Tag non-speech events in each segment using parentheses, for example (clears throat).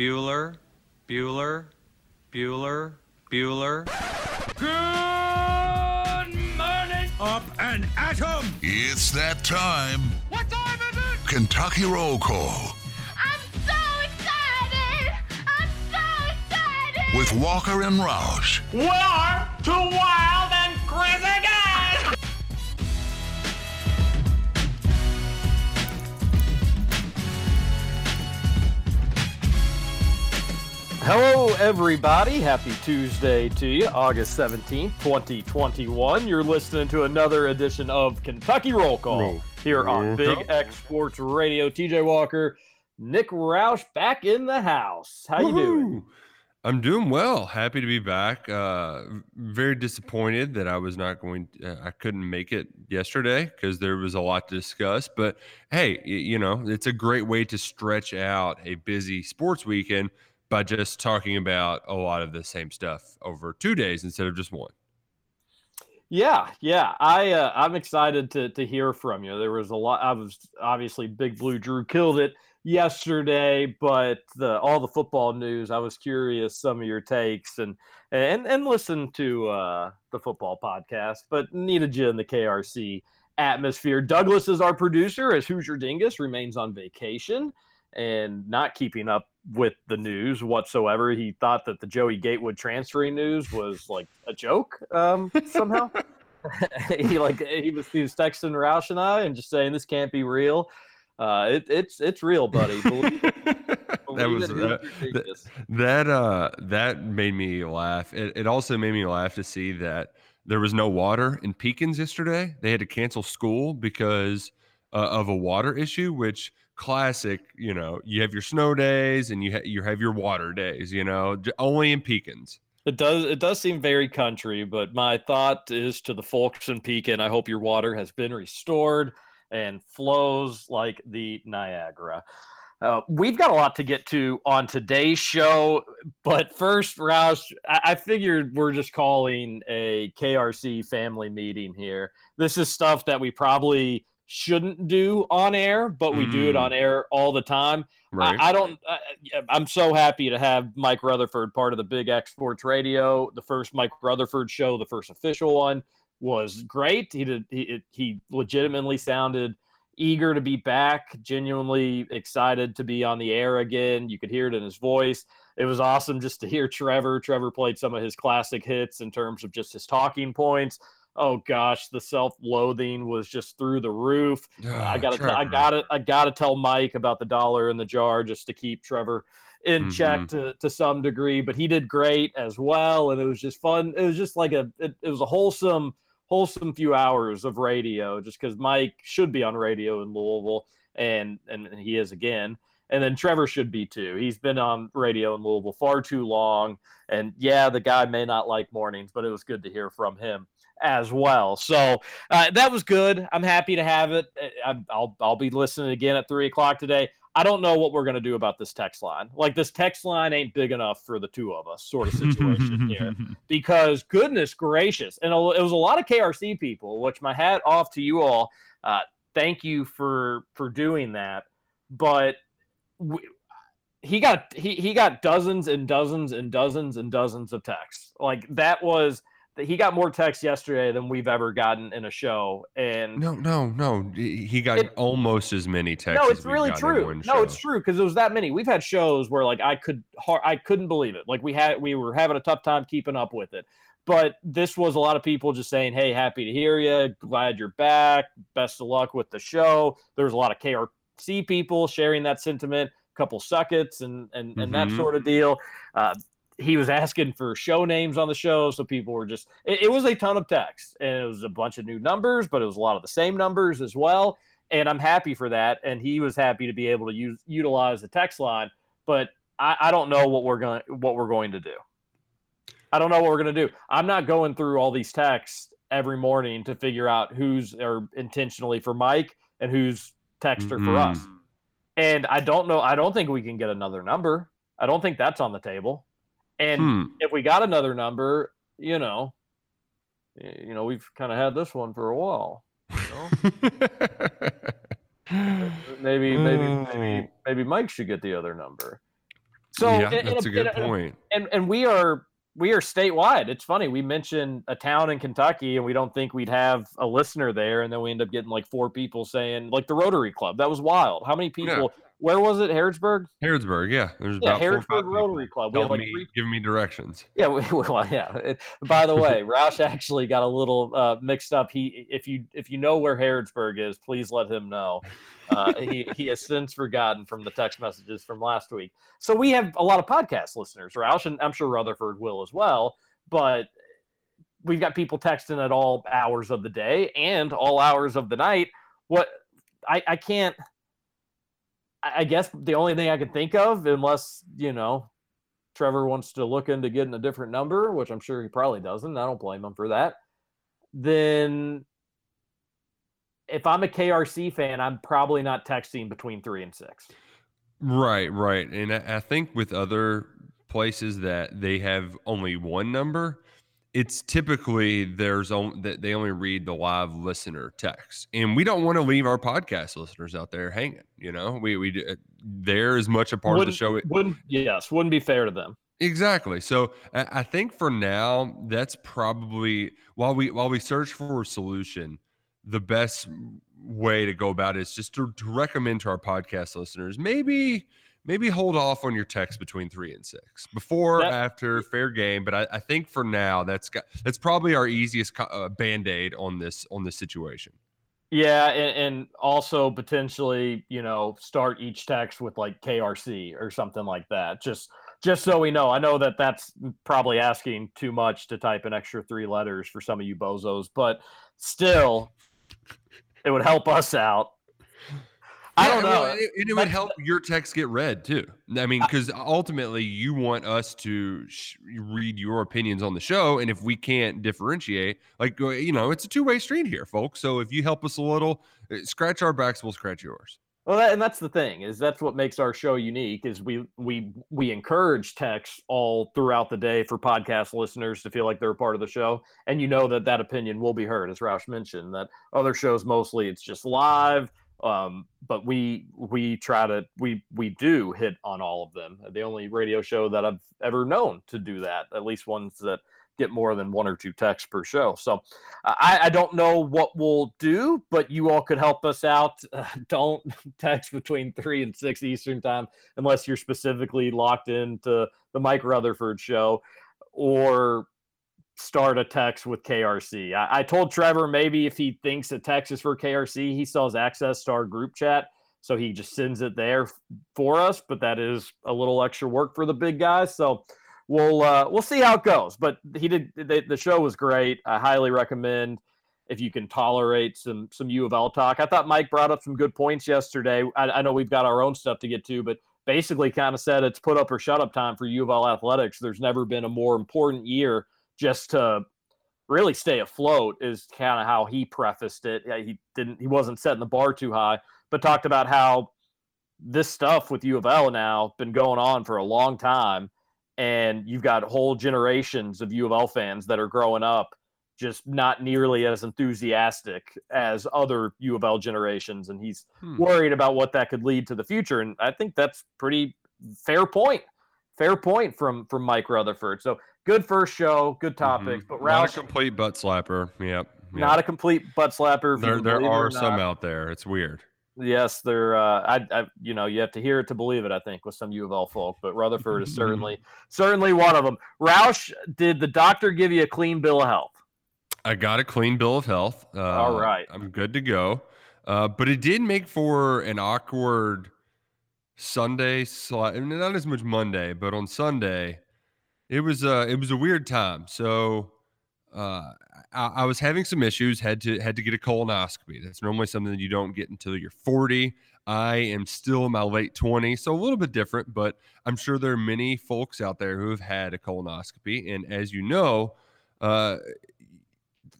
Bueller, Bueller, Bueller, Bueller. Good morning. Up and at 'em! It's that time. What time is it? Kentucky Roll Call I'm so excited! I'm so excited! with Walker and Roush. We are two wild Hello, everybody. Happy Tuesday to you, August 17th, 2021. You're listening to another edition of Kentucky Roll Call Roll. here on Big X Sports Radio. TJ Walker, Nick Roush back in the house. How you doing? I'm doing well. Happy to be back. Uh, very disappointed that I was not going. uh, I couldn't make it yesterday because there was a lot to discuss. But hey, you know, it's a great way to stretch out a busy sports weekend by just talking about a lot of the same stuff over two days instead of just one. Yeah, yeah. I uh, I'm excited to to hear from you. There was a lot. I was obviously Big Blue Drew killed it yesterday, but the all the football news. I was curious some of your takes and and and listen to uh, the football podcast. But needed you in the KRC atmosphere. Douglas is our producer, as Hoosier Dingus remains on vacation and not keeping up with the news whatsoever. He thought that the Joey Gatewood transferring news was like a joke um, somehow. (laughs) (laughs) he like he was he was texting Roush and I and just saying this can't be real. Uh, it, it's it's real, buddy. (laughs) Believe, that believe was uh, that, that uh that made me laugh. It, it also made me laugh to see that there was no water in Pekins yesterday. They had to cancel school because uh, of a water issue, which classic. You know, you have your snow days and you ha- you have your water days. You know, only in Pekins. It does it does seem very country, but my thought is to the folks in Pekin. I hope your water has been restored and flows like the Niagara. Uh, we've got a lot to get to on today's show, but first, Roush, I, I figured we're just calling a KRC family meeting here. This is stuff that we probably shouldn't do on air, but we do it Mm. on air all the time. Right. I, I don't. I, I'm so happy to have Mike Rutherford part of the Big X Sports Radio. The first Mike Rutherford show, the first official one, was great. He did. He he legitimately sounded eager to be back, genuinely excited to be on the air again. You could hear it in his voice. It was awesome just to hear (laughs) Trevor. Trevor played some of his classic hits in terms of just his talking points. Oh gosh, the self-loathing was just through the roof. I Ah, gotta, t- I Trevor. gotta, I gotta tell Mike about the dollar in the jar just to keep Trevor in check Mhm. to, to some degree. But he did great as well, and it was just fun. It was just like a, it, it was a wholesome, wholesome few hours of radio. Just because Mike should be on radio in Louisville, and and he is again. And then Trevor should be too. He's been on radio in Louisville far too long. And yeah, the guy may not like mornings, but it was good to hear from him as well. So uh, that was good. I'm happy to have it. I, I'll I'll be listening again at three o'clock today. I don't know what we're gonna do about this text line. Like this text line ain't big enough for the two of us, sort of situation (laughs) here. Because goodness gracious, and it was a lot of KRC people. Which my hat off to you all. Uh, thank you for for doing that. But we, he got he he got dozens and dozens and dozens and dozens of texts. Like that was he got more texts yesterday than we've ever gotten in a show. And No, no, no. He got It- almost as many texts. no, it's really true. No, it's true because it was that many. We've had shows where like I could I couldn't believe it. Like we had we were having a tough time keeping up with it. But this was a lot of people just saying, "Hey, happy to hear you. Glad you're back. Best of luck with the show." There was a lot of KRC people sharing that sentiment. A couple suckets and and and that Mhm. sort of deal. Uh, he was asking for show names on the show, so people were just. It, it was a ton of text, and it was a bunch of new numbers, but it was a lot of the same numbers as well and I'm happy for that. And he was happy to be able to use utilize the text line. But I, I don't know what we're going what we're going to do. I don't know what we're going to do. I'm not going through all these texts every morning to figure out who's or intentionally for Mike and who's texter for us. Mm-hmm. And I don't know. I don't think we can get another number. I don't think that's on the table. And Hmm. if we got another number, you know, you know, we've kind of had this one for a while. (laughs) Maybe, maybe, Oh. maybe, maybe Mike should get the other number. So yeah, that's a good point. and and we are we are statewide. It's funny we mentioned a town in Kentucky, and we don't think we'd have a listener there, and then we end up getting like four people saying like the Rotary Club. That was wild. How many Yeah. Where was it? Harrodsburg. Harrodsburg, yeah. There's Yeah, about four Harrodsburg people Rotary Club. We like me, three giving me directions. Yeah, we, (laughs) well, yeah. It- by the way, Roush actually got a little uh, mixed up. He, if you if you know where Harrodsburg is, please let him know. Uh, he he has since forgotten from the text messages from last week. So we have a lot of podcast listeners, Roush, and I'm sure Rutherford will as well. But we've got people texting at all hours of the day and all hours of the night. What I I can't. I guess the only thing I can think of, unless you know Trevor wants to look into getting a different number, which I'm sure he probably doesn't. I don't blame him for that. Then, if I'm a KRC fan, I'm probably not texting between three and six. Right, right. And I think with other places that they have only one number, it's typically there's only that they only read the live listener text, and we don't want to leave our podcast listeners out there hanging. You know, we we do- they're as much a part of the Wouldn't- show. Wouldn't yes, wouldn't be fair to them. Exactly. So I, I think for now, that's probably while we while we search for a solution, the best way to go about it is just to, to recommend to our podcast listeners maybe maybe hold off on your text between three and six before That- after fair game. But I, I think for now, that's got that's probably our easiest co- uh, band aid on this on this situation. Yeah, and, and also potentially, you know, start each text with like KRC or something like that. Just just so we know. I know that that's probably asking too much to type an extra three letters for some of you bozos, but still, it would help us out. I don't know. and it, and it would help your text get read too. I mean, because ultimately you want us to sh- read your opinions on the show, and if we can't differentiate, like uh, you know, it's a two way street here, folks. So if you help us a little, uh, scratch our backs, we'll scratch yours. Well, that, and that's the thing is that's what makes our show unique is we we we encourage text all throughout the day for podcast listeners to feel like they're a part of the show, and you know that that opinion will be heard, as Roush mentioned. That other shows mostly it's just live, um, but we we try to we we do hit on all of them. The only radio show that I've ever known to do that, at least ones that get more than one or two texts per show. So I, I don't know what we'll do, but you all could help us out. Uh, (laughs) don't (laughs) text between three and six Eastern time unless you're specifically locked into the Mike Rutherford show or start a text with KRC. I, I told Trevor maybe if he thinks a text is for KRC, he still has access to our group chat. So he just sends it there for us, but that is a little extra work for the big guys. So we'll uh, we'll see how it goes. But he did the, the show was great. I highly recommend if you can tolerate some some U of L talk. I thought Mike brought up some good points yesterday. I, I know we've got our own stuff to get to, but basically kind of said it's put up or shut up time for U of L athletics. There's never been a more important year just to really stay afloat is kind of how he prefaced it. Yeah, he didn't he wasn't setting the bar too high, but talked about how this stuff with U of L now been going on for a long time and you've got whole generations of U of L fans that are growing up just not nearly as enthusiastic as other U of L generations, and he's Hmm. worried about what that could lead to the future. And I think that's pretty fair point. Fair point from from Mike Rutherford. So good first show, good topics, Mhm. but not Roush a complete butt slapper. Yep. yep. not a complete butt slapper. there there believe it or are some out there. It's weird. Yes, there Uh, I, I, you know, you have to hear it to believe it. I think with some U of L folk, but Rutherford is certainly, (laughs) certainly one of them. Roush, did the doctor give you a clean bill of health? I got a clean bill of health. Uh, All right. I'm good to go. Uh, but it did make for an awkward Sunday, not as much Monday, but on Sunday, it was uh, it was a weird time. So uh, I, I was having some issues. Had to had to get a colonoscopy. That's normally something that you don't get until you're 40. I am still in my late 20s, so a little bit different. But I'm sure there are many folks out there who have had a colonoscopy, and as you know, uh,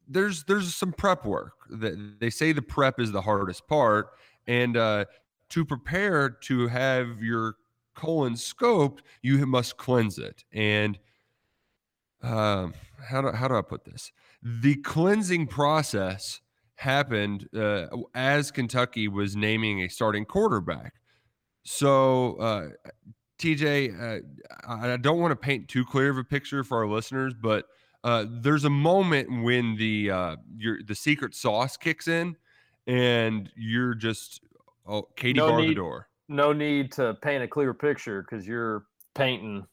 there's there's some prep work that they say the prep is the hardest part and uh, to prepare to have your colon scoped you must cleanse it. And um, how do, how do i put this? The cleansing process happened uh, as kentucky was naming a starting quarterback. So uh, TJ, uh, I don't want to paint too clear of a picture for our listeners, but uh, there's a moment when the uh, your the secret sauce kicks in, and you're just oh, Katie No bar the door. No need to paint a clear picture because you're painting,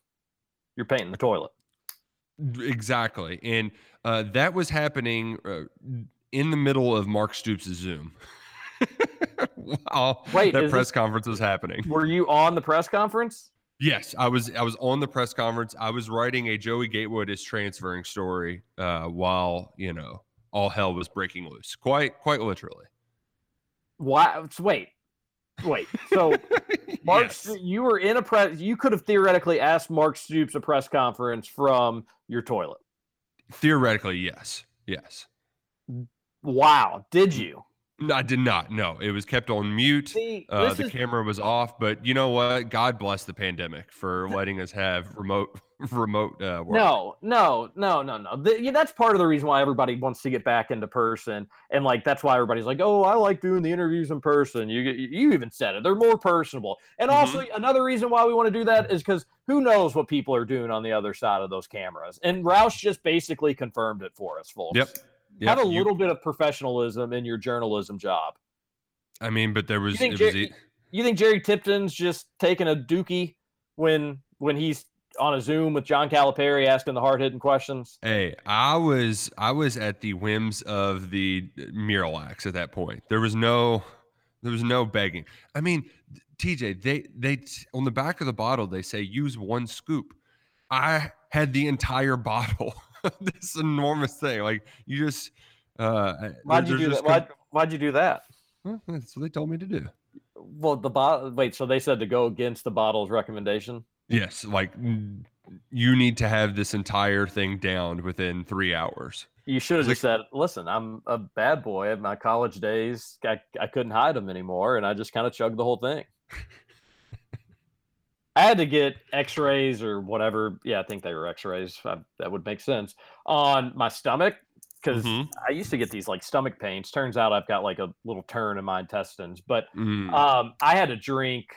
you're painting the toilet. Exactly, and uh, that was happening uh, in the middle of Mark Stoops' Zoom. (laughs) wow, Wait, that press this- conference was happening. Were you on the press conference? Yes, I was. I was on the press conference. I was writing a Joey Gatewood is transferring story uh, while you know all hell was breaking loose. Quite, quite literally. Why? Wait, wait. So (laughs) Mark, Yes. You were in a press. You could have theoretically asked Mark Stoops a press conference from your toilet. Theoretically, yes, yes. Wow, did you? No, I did not. No, it was kept on mute. See, Uh, the is camera was off, but you know what? God bless the pandemic for letting us have remote, (laughs) remote uh, work. no, no, no, no, no. The- yeah, that's part of the reason why everybody wants to get back into person, and like that's why everybody's like, "Oh, I like doing the interviews in person." You you even said it; they're more personable. And Mm-hmm. also another reason why we want to do that is because who knows what people are doing on the other side of those cameras. And Roush just basically confirmed it for us, folks. Yep. Yep, Have a you- little bit of professionalism in your journalism job. I mean, but there was. think It was You think Jerry Tipton's just taking a dookie when when he's on a Zoom with John Calipari asking the hard hitting questions? Hey, I was I was at the whims of the Miralax at that point. There was no there was no begging. I mean, TJ, they they on the back of the bottle they say use one scoop. I had the entire (laughs) bottle. this enormous thing. Like you just uh Why'd you do that? Why'd, why'd you do that? Well, that's what they told me to do. Well, the bottle. Wait, so they said to go against the bottle's recommendation? Yes, like you need to have this entire thing down within three hours. You should have Like- just said, "Listen, I'm a bad boy. At my college days, I, I couldn't hide them anymore, and I just kind of chugged the whole thing." (laughs) I had to get X-rays or whatever. Yeah, I think they were X-rays. I, that would make sense on my stomach because Mhm. I used to get these like stomach pains. Turns out I've got like a little turn in my intestines, but Mm. um, I had to drink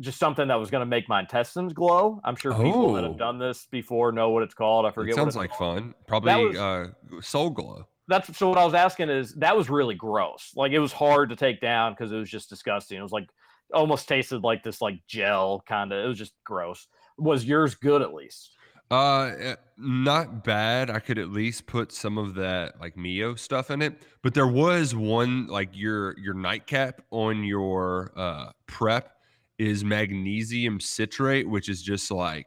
just something that was going to make my intestines glow. I'm sure people that Oh. have done this before know what it's called. I forget. It what sounds it's like called. fun. Probably was- uh, Soul Glow. That's so. What I was asking is that was really gross. Like it was hard to take down because it was just disgusting. It was like almost tasted like this like gel kind of. It was just gross. Was yours good at least? Uh, eh, not bad. I could at least put some of that like Mio stuff in it. But there was one like your your nightcap on your uh prep is magnesium citrate, which is just like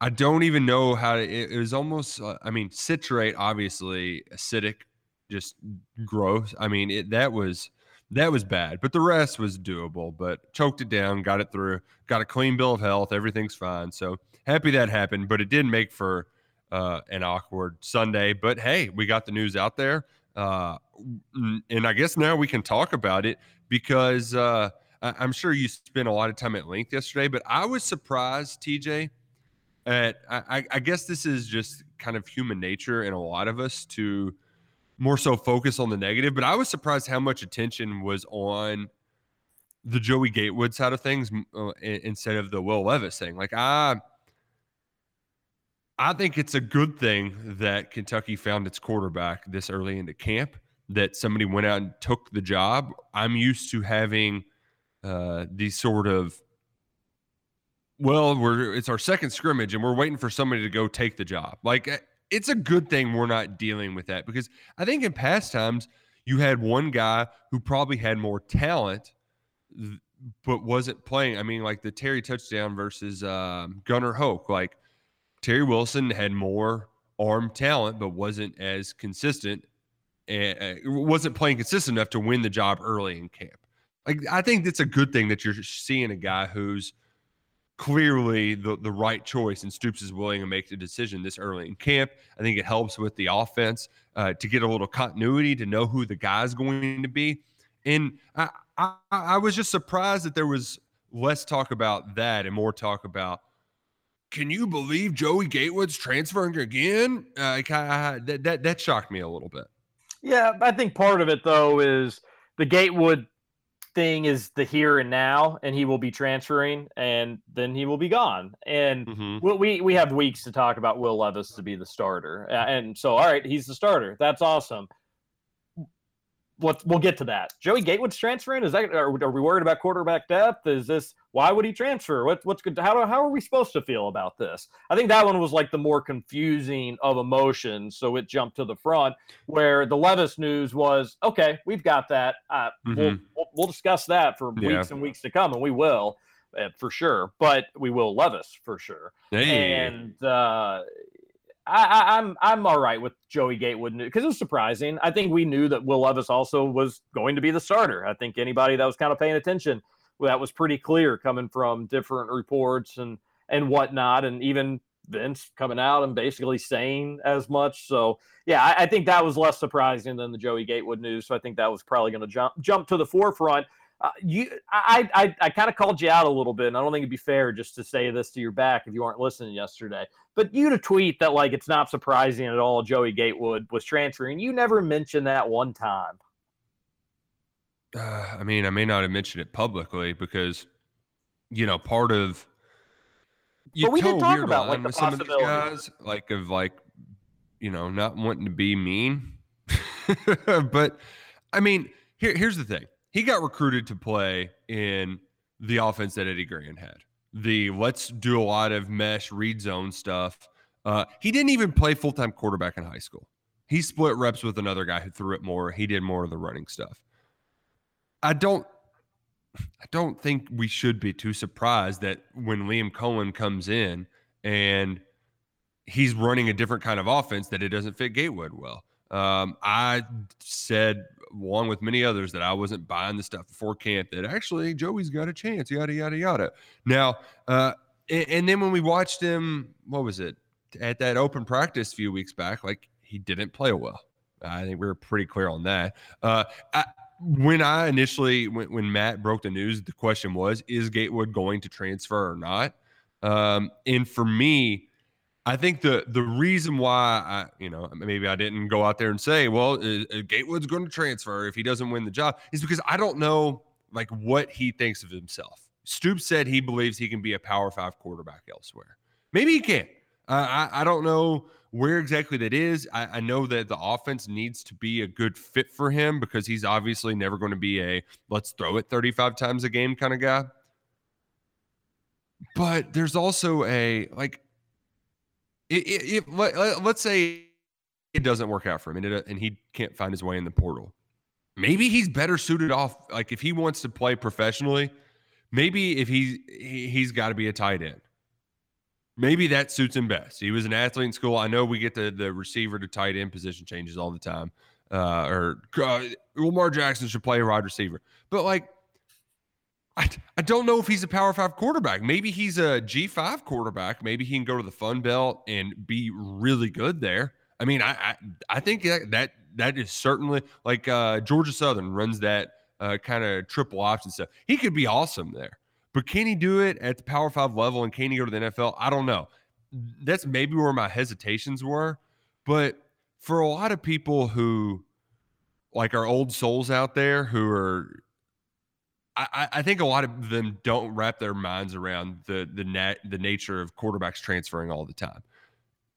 I don't even know how to. It, it was almost. Uh, I mean, citrate obviously acidic, just gross. I mean, it that was that was bad, but the rest was doable. But choked it down, got it through, got a clean bill of health. Everything's fine. So happy that happened, but it did make for uh, an awkward Sunday. But hey, we got the news out there, uh, and I guess now we can talk about it because uh, I- I'm sure you spent a lot of time at length yesterday. But I was surprised, TJ. At I, I- I guess this is just kind of human nature in a lot of us to more so focus on the negative. But I was surprised how much attention was on the Joey Gatewood side of things uh, instead of the Will Levis thing. Like I, I think it's a good thing that Kentucky found its quarterback this early into camp. That somebody went out and took the job. I'm used to having uh, these sort of well, we're it's our second scrimmage and we're waiting for somebody to go take the job. Like eh, it's a good thing we're not dealing with that because I think in past times you had one guy who probably had more talent but wasn't playing. I mean, like the Terry touchdown versus um, Gunnar Hoak. Like Terry Wilson had more arm talent, but wasn't as consistent and uh, wasn't playing consistent enough to win the job early in camp. Like I think that's a good thing that you're seeing a guy who's clearly the, the right choice and Stoops is willing to make the decision this early in camp. I think it helps with the offense uh, to get a little continuity to know who the guy's going to be. And I, I, I was just surprised that there was less talk about that and more talk about can you believe Joey Gatewood's transferring again? Uh, that, that that shocked me a little bit. Yeah, I think part of it though is the Gatewood thing is the here and now, and he will be transferring, and then he will be gone. And Mhm. we we, have weeks to talk about Will Levis to be the starter, and so all right, he's the starter. That's awesome. What we'll get to that. Joey Gatewood's transferring. Is that are, are we worried about quarterback depth? Is this why would he transfer? What what's good? How do, how are we supposed to feel about this? I think that one was like the more confusing of emotions, so it jumped to the front. Where the Levis news was okay, we've got that. Uh, we'll, Mhm. we'll we'll discuss that for Yeah. weeks and weeks to come, and we will uh, for sure. But we will Levis for sure. Hey. And uh, I, I, I'm I'm all right with Joey Gatewood because it was surprising. I think we knew that Will Levis also was going to be the starter. I think anybody that was kind of paying attention, that was pretty clear coming from different reports and and whatnot, and even Vince coming out and basically saying as much. So yeah, I, I think that was less surprising than the Joey Gatewood news. So I think that was probably going to jump jump to the forefront. Uh, you, I, I, I kind of called you out a little bit, and I don't think it'd be fair just to say this to your back if you weren't listening yesterday. But you to tweet that like it's not surprising at all Joey Gatewood was transferring. You never mentioned that one time. Uh, I mean, I may not have mentioned it publicly because, you know, part of you But we did talk about, like, the with some of these possibility. guys, like of like, you know, not wanting to be mean. (laughs) but I mean, here, here's the thing: he got recruited to play in the offense that Eddie Gran had. The let's do a lot of mesh read zone stuff. Uh, he didn't even play full time quarterback in high school. He split reps with another guy who threw it more. He did more of the running stuff. I don't I don't think we should be too surprised that when Liam Coen comes in and he's running a different kind of offense that it doesn't fit Gatewood well. Um, I said along with many others that I wasn't buying the stuff before camp that actually Joey's got a chance, yada yada yada. Now, uh, and, and then when we watched him, what was it at that open practice a few weeks back? Like he didn't play well. I think we were pretty clear on that. Uh, I, when I initially when, when Matt broke the news, the question was, is Gatewood going to transfer or not? Um, and for me, I think the the reason why I, you know, maybe I didn't go out there and say, well, uh, uh, Gatewood's going to transfer if he doesn't win the job, is because I don't know like what he thinks of himself. Stoops said he believes he can be a Power Five quarterback elsewhere. Maybe he can. Uh, I I don't know where exactly that is. I, I know that the offense needs to be a good fit for him because he's obviously never going to be a let's throw it 35 times a game kind of guy. But there's also a like if let, us say it doesn't work out for him and, it, and he can't find his way in the portal. Maybe he's better suited off like if he wants to play professionally, maybe if he, he he's got to be a tight end. Maybe that suits him best. He was an athlete in school. I know we get the the receiver to tight end position changes all the time. Uh, or uh, Lamar Jackson should play a wide receiver. But like I, I don't know if he's a power five quarterback. Maybe he's a G5 quarterback. Maybe he can go to the fun belt and be really good there. I mean, I I, I think that, that that is certainly like uh, Georgia Southern runs that uh, kind of triple option stuff. He could be awesome there. But can he do it at the power five level and can he go to the NFL? I don't know. That's maybe where my hesitations were. But for a lot of people who like our old souls out there who are I, I, think a lot of them don't wrap their minds around the the nat, the nature of quarterbacks transferring all the time.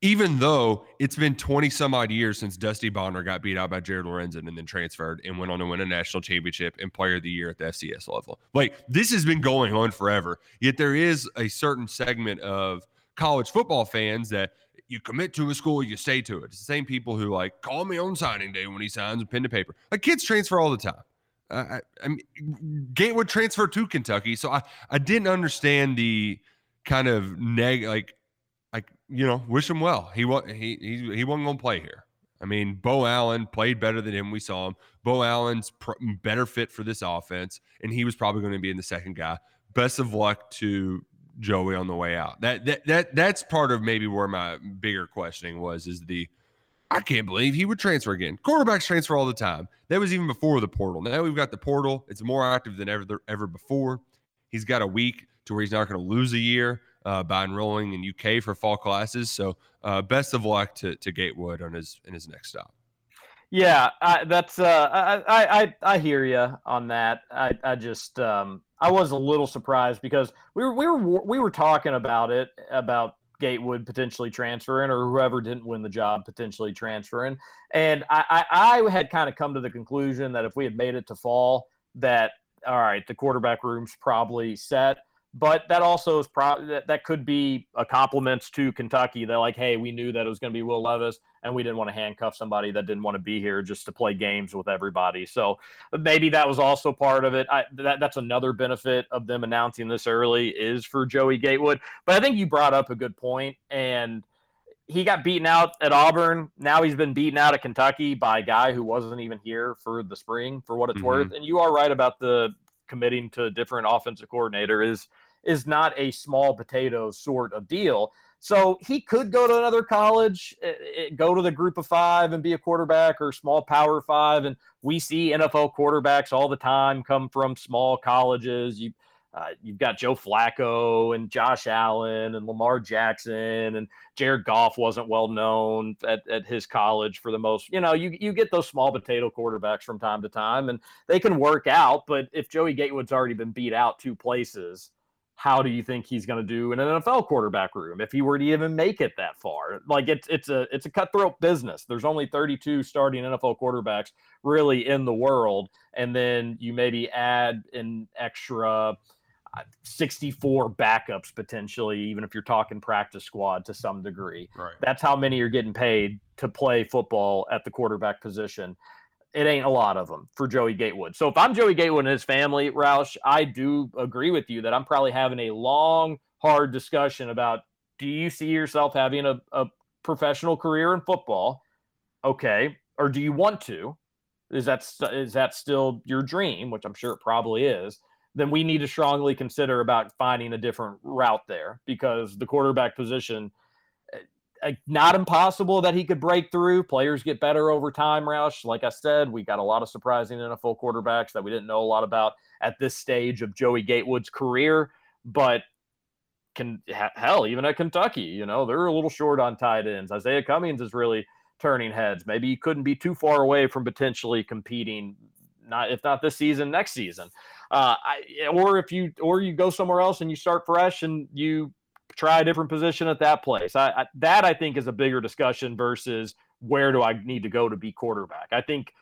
Even though it's been 20 some odd years since Dusty Bonner got beat out by Jared Lorenzen and then transferred and went on to win a national championship and player of the year at the FCS level. Like this has been going on forever. Yet there is a certain segment of college football fans that you commit to a school, you stay to it. It's the same people who like call me on signing day when he signs a pen to paper. Like kids transfer all the time. I, I mean, Gatewood transfer to Kentucky, so I I didn't understand the kind of neg like like you know wish him well. He was he he he wasn't gonna play here. I mean, Beau Allen played better than him. We saw him. Beau Allen's pr- better fit for this offense, and he was probably going to be in the second guy. Best of luck to Joey on the way out. That that that that's part of maybe where my bigger questioning was is the I can't believe he would transfer again. Quarterbacks transfer all the time. That was even before the portal. Now we've got the portal. It's more active than ever ever before. He's got a week to where he's not going to lose a year uh, by enrolling in UK for fall classes. So uh, best of luck to to Gatewood on his in his next stop. Yeah, I, that's uh, I, I I hear you on that. I I just um, I was a little surprised because we were we were we were talking about it about Gatewood potentially transferring or whoever didn't win the job potentially transferring, and I I, I had kind of come to the conclusion that if we had made it to fall, that all right, the quarterback room's probably set but that also is pro- that, that could be a compliment to Kentucky. They're like, hey, we knew that it was going to be Will Levis, and we didn't want to handcuff somebody that didn't want to be here just to play games with everybody. So maybe that was also part of it. I, that, that's another benefit of them announcing this early is for Joey Gatewood. But I think you brought up a good point, and he got beaten out at Auburn. Now he's been beaten out at Kentucky by a guy who wasn't even here for the spring, for what it's mm-hmm. worth. And you are right about the committing to a different offensive coordinator is is not a small potato sort of deal. So he could go to another college, eh, eh, go to the group of five and be a quarterback or small power five. And we see NFL quarterbacks all the time come from small colleges. You, uh, you've got Joe Flacco and Josh Allen and Lamar Jackson and Jared Goff wasn't well known at, at his college for the most. You know, you you get those small potato quarterbacks from time to time and they can work out. But if Joey Gatewood's already been beat out two places, how do you think he's going to do in an NFL quarterback room if he were to even make it that far? Like it's it's a it's a cutthroat business. There's only 32 starting NFL quarterbacks really in the world, and then you maybe add an extra uh, 64 backups potentially, even if you're talking practice squad to some degree. Right. That's how many are getting paid to play football at the quarterback position it ain't a lot of them for Joey Gatewood. So if I'm Joey Gatewood and his family, Roush, I do agree with you that I'm probably having a long, hard discussion about do you see yourself having a, a professional career in football? Okay. Or do you want to? Is that is that still your dream, which I'm sure it probably is? Then we need to strongly consider about finding a different route there because the quarterback position not impossible that he could break through. Players get better over time, Roush. Like I said, we got a lot of surprising NFL quarterbacks that we didn't know a lot about at this stage of Joey Gatewood's career. But can hell, even at Kentucky, you know, they're a little short on tight ends. Izayah Cummings is really turning heads. Maybe he couldn't be too far away from potentially competing, not if not this season, next season. Uh, I, or if you or you go somewhere else and you start fresh and you try a different position at that place. I, I, that I think is a bigger discussion versus where do I need to go to be quarterback. I think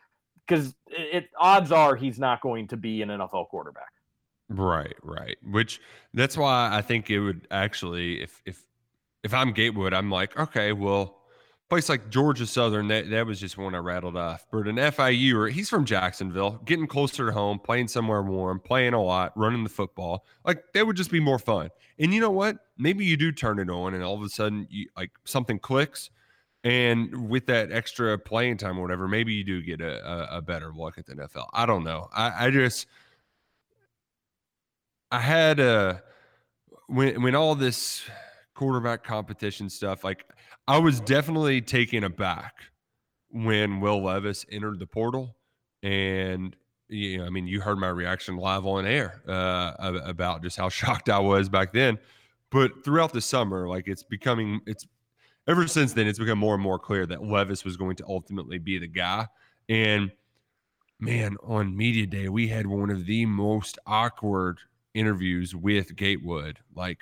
because it, it odds are he's not going to be an NFL quarterback. Right, right. Which that's why I think it would actually, if if if I'm Gatewood, I'm like, okay, well, place like Georgia Southern, that, that was just one I rattled off. But an FIU, or he's from Jacksonville, getting closer to home, playing somewhere warm, playing a lot, running the football. Like that would just be more fun. And you know what? Maybe you do turn it on, and all of a sudden, you like something clicks. And with that extra playing time or whatever, maybe you do get a, a, a better look at the NFL. I don't know. I, I just I had a when when all this quarterback competition stuff, like I was definitely taken aback when Will Levis entered the portal, and you know, I mean, you heard my reaction live on air uh, about just how (laughs) shocked I was back then. But throughout the summer, like it's becoming, it's ever since then, it's become more and more clear that Levis was going to ultimately be the guy. And man, on media day, we had one of the most awkward interviews with Gatewood. Like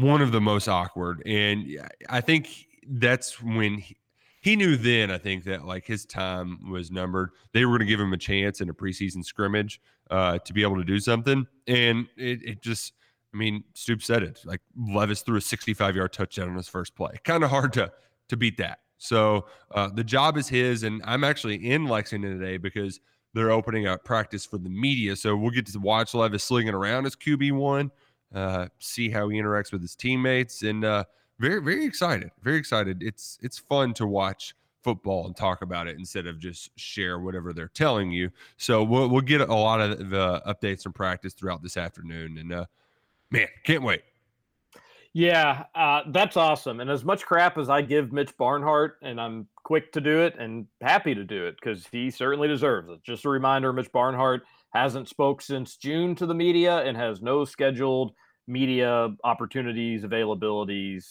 one of the most awkward. And I think that's when he, he knew then, I think, that like his time was numbered. They were going to give him a chance in a preseason scrimmage uh, to be able to do something. And it, it just, I mean, Stoop said it like Levis threw a 65 yard touchdown on his first play. Kind of hard to, to beat that. So uh, the job is his. And I'm actually in Lexington today because they're opening up practice for the media. So we'll get to watch Levis slinging around as QB1 uh, see how he interacts with his teammates, and uh, very very excited, very excited. It's it's fun to watch football and talk about it instead of just share whatever they're telling you. So we'll we'll get a lot of the updates from practice throughout this afternoon, and uh, man, can't wait. Yeah, uh, that's awesome. And as much crap as I give Mitch Barnhart, and I'm quick to do it and happy to do it because he certainly deserves it. Just a reminder, Mitch Barnhart hasn't spoke since June to the media and has no scheduled media opportunities, availabilities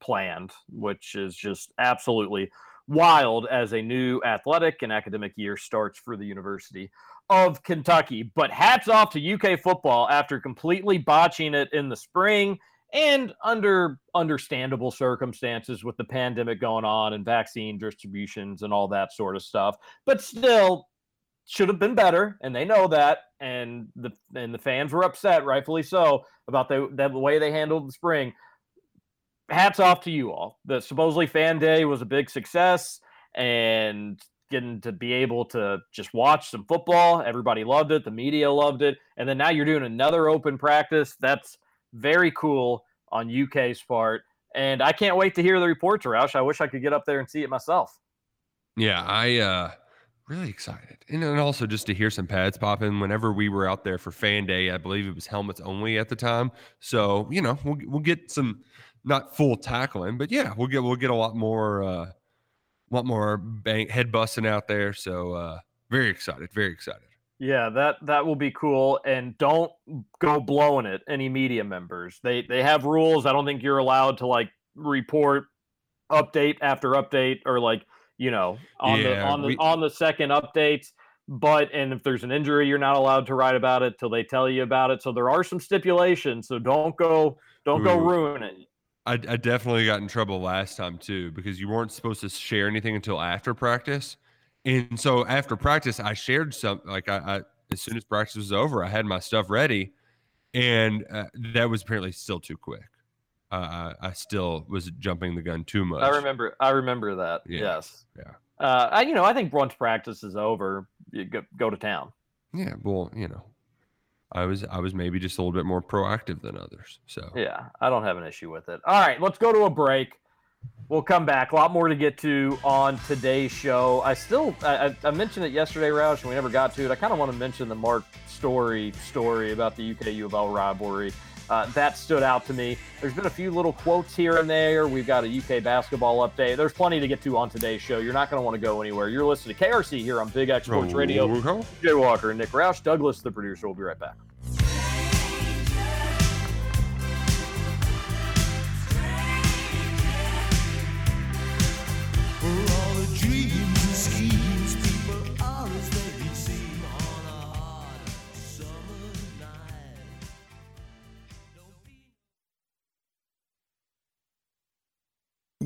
planned, which is just absolutely wild as a new athletic and academic year starts for the University of Kentucky. But hats off to UK football after completely botching it in the spring and under understandable circumstances with the pandemic going on and vaccine distributions and all that sort of stuff. But still, should have been better, and they know that. And the and the fans were upset, rightfully so, about the, the way they handled the spring. Hats off to you all. The supposedly fan day was a big success, and getting to be able to just watch some football. Everybody loved it. The media loved it. And then now you're doing another open practice. That's very cool on UK's part. And I can't wait to hear the reports, Roush. I wish I could get up there and see it myself. Yeah, I uh really excited. And then also just to hear some pads popping. whenever we were out there for fan day. I believe it was helmets only at the time. So, you know, we'll we'll get some not full tackling, but yeah, we'll get we'll get a lot more uh lot more bang head busting out there. So uh very excited, very excited. Yeah, that that will be cool. And don't go blowing it. Any media members, they they have rules. I don't think you're allowed to like report update after update or like you know on the on the we- on the second updates. But and if there's an injury, you're not allowed to write about it till they tell you about it. So there are some stipulations. So don't go don't go Ooh. ruin it. I, I definitely got in trouble last time too because you weren't supposed to share anything until after practice, and so after practice I shared some like I, I as soon as practice was over I had my stuff ready, and uh, that was apparently still too quick. Uh, I, still was jumping the gun too much. I remember. I remember that. Yeah, Yes. yeah. Uh, I, you know, I think once practice is over, you go, go to town. Yeah, well, you know, I was I was maybe just a little bit more proactive than others. So Yeah, I don't have an issue with it. All right, let's go to a break. We'll come back. A lot more to get to on today's show. I still, I, I- I mentioned it yesterday, Roush, and we never got to it. I kind of want to mention the Mark Story story about the UK U of L rivalry. Uh, that stood out to me. There's been a few little quotes here and there. We've got a UK basketball update. There's plenty to get to on today's show. You're not going to want to go anywhere. You're listening to KRC here on Big X Sports Radio. Jay Walker and Nick Roush. Douglas, the producer, will be right back.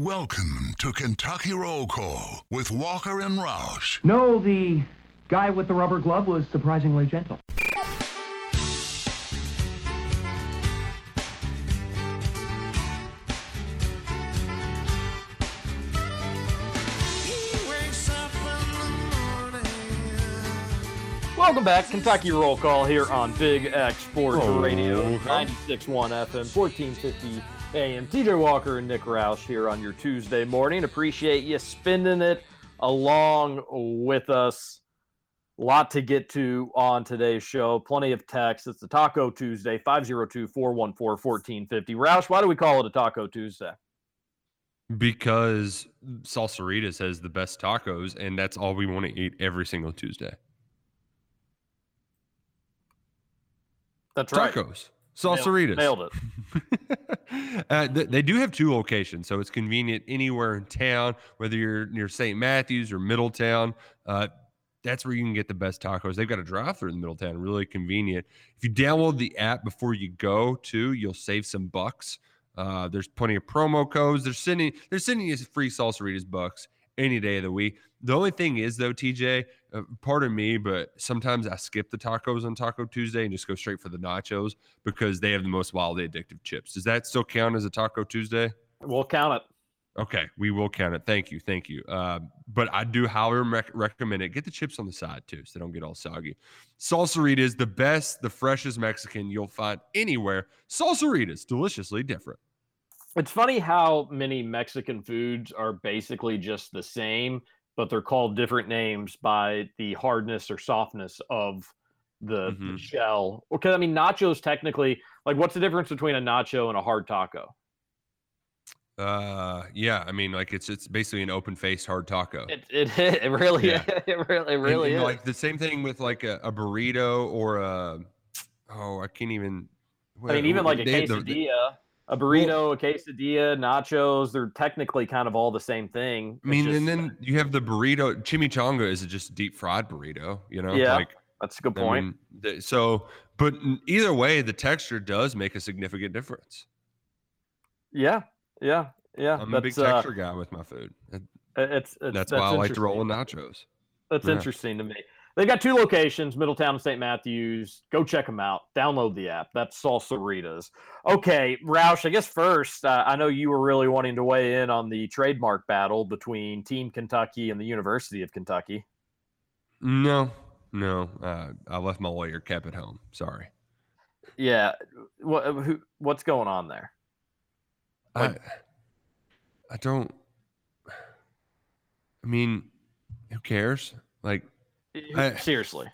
Welcome to Kentucky Roll Call with Walker and Roush. No, the guy with the rubber glove was surprisingly gentle. Welcome back, Kentucky Roll Call here on Big X Sports Roll Radio, call. 96.1 FM, 1450 AM. TJ Walker and Nick Roush here on your Tuesday morning. Appreciate you spending it along with us. A lot to get to on today's show. Plenty of text. It's the Taco Tuesday, 502 414 1450. Roush, why do we call it a Taco Tuesday? because Salsaritas has the best tacos, and that's all we want to eat every single Tuesday. That's right. Tacos, Salsaritas. Nailed it. (laughs) uh, th- they do have two locations, so it's convenient anywhere in town, whether you're near St. Matthews or Middletown. Uh, that's where you can get the best tacos. They've got a drive-through in Middletown, really convenient. If you download the app before you go, too, you'll save some bucks. Uh, there's plenty of promo codes. They're sending they're sending you free Salsaritas bucks any day of the week. The only thing is though, TJ, uh, pardon me, but sometimes I skip the tacos on Taco Tuesday and just go straight for the nachos because they have the most wildly addictive chips. Does that still count as a Taco Tuesday? We'll count it. Okay, we will count it. Thank you, thank you. Uh, but I do, however, rec- recommend it. Get the chips on the side too, so they don't get all soggy. Salsaritas, the best, the freshest Mexican you'll find anywhere. Salsaritas, deliciously different. It's funny how many Mexican foods are basically just the same, but they're called different names by the hardness or softness of the, the Mhm. shell. Because I mean, nachos technically, like, what's the difference between a nacho and a hard taco? Uh, yeah, I mean, like it's it's basically an open faced hard taco. It it, (laughs) it really Yeah. (laughs) it really it really and, is. like the same thing with like a, a burrito or a oh, I can't even. I mean, even like a they- the- the- quesadilla. A burrito, a quesadilla, nachos, they're technically kind of all the same thing. I mean, It's and then you have the burrito. Chimichanga is it just a deep fried burrito. You know, Yeah, like that's a good I point. mean, so, but either way, the texture does make a significant difference. yeah, yeah, yeah. I'm a big that's, uh, texture guy with my food. it's, it's That's, why I like to roll in nachos. That's Yeah. interesting to me. They've got two locations, Middletown and St. Matthews. Go check them out. Download the app. That's Salsaritas. Okay, Roush, I guess first, uh, I know you were really wanting to weigh in on the trademark battle between Team Kentucky and the University of Kentucky. No, no, uh, I left my lawyer cap at home. Sorry. Yeah, what who, what's going on there? I, I don't. I mean, who cares? Like, I- Seriously.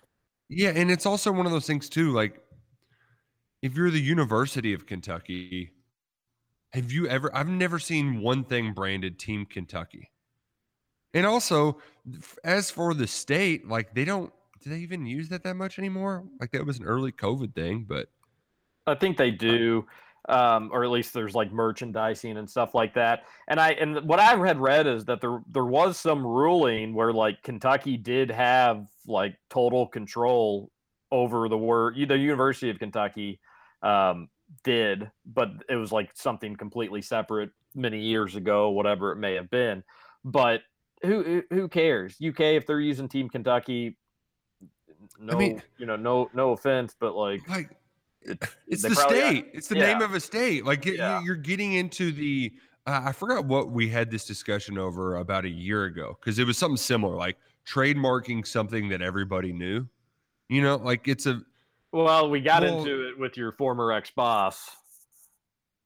Yeah, and it's also one of those things too. Like, if you're the University of Kentucky, have you ever? I've never seen one thing branded Team Kentucky. And also, as for the state, like they don't. Do they even use that that much anymore? Like that was an early COVID thing, but I think they do, um, or at least there's like merchandising and stuff like that. And I and what I had read is that there there was some ruling where like Kentucky did have like total control over the word the University of Kentucky um, did, but it was like something completely separate many years ago, whatever it may have been. But who who- cares? UK if they're using Team Kentucky. No, mean- you know, no, no offense, but like like it- it's the got- state. It's the name of a state. Like Yeah. you- you're getting into the. Uh, I forgot what we had this discussion over about a year ago because it was something similar, like trademarking something that everybody knew. You know, like it's a. Well, we got Well- into it with your former ex boss.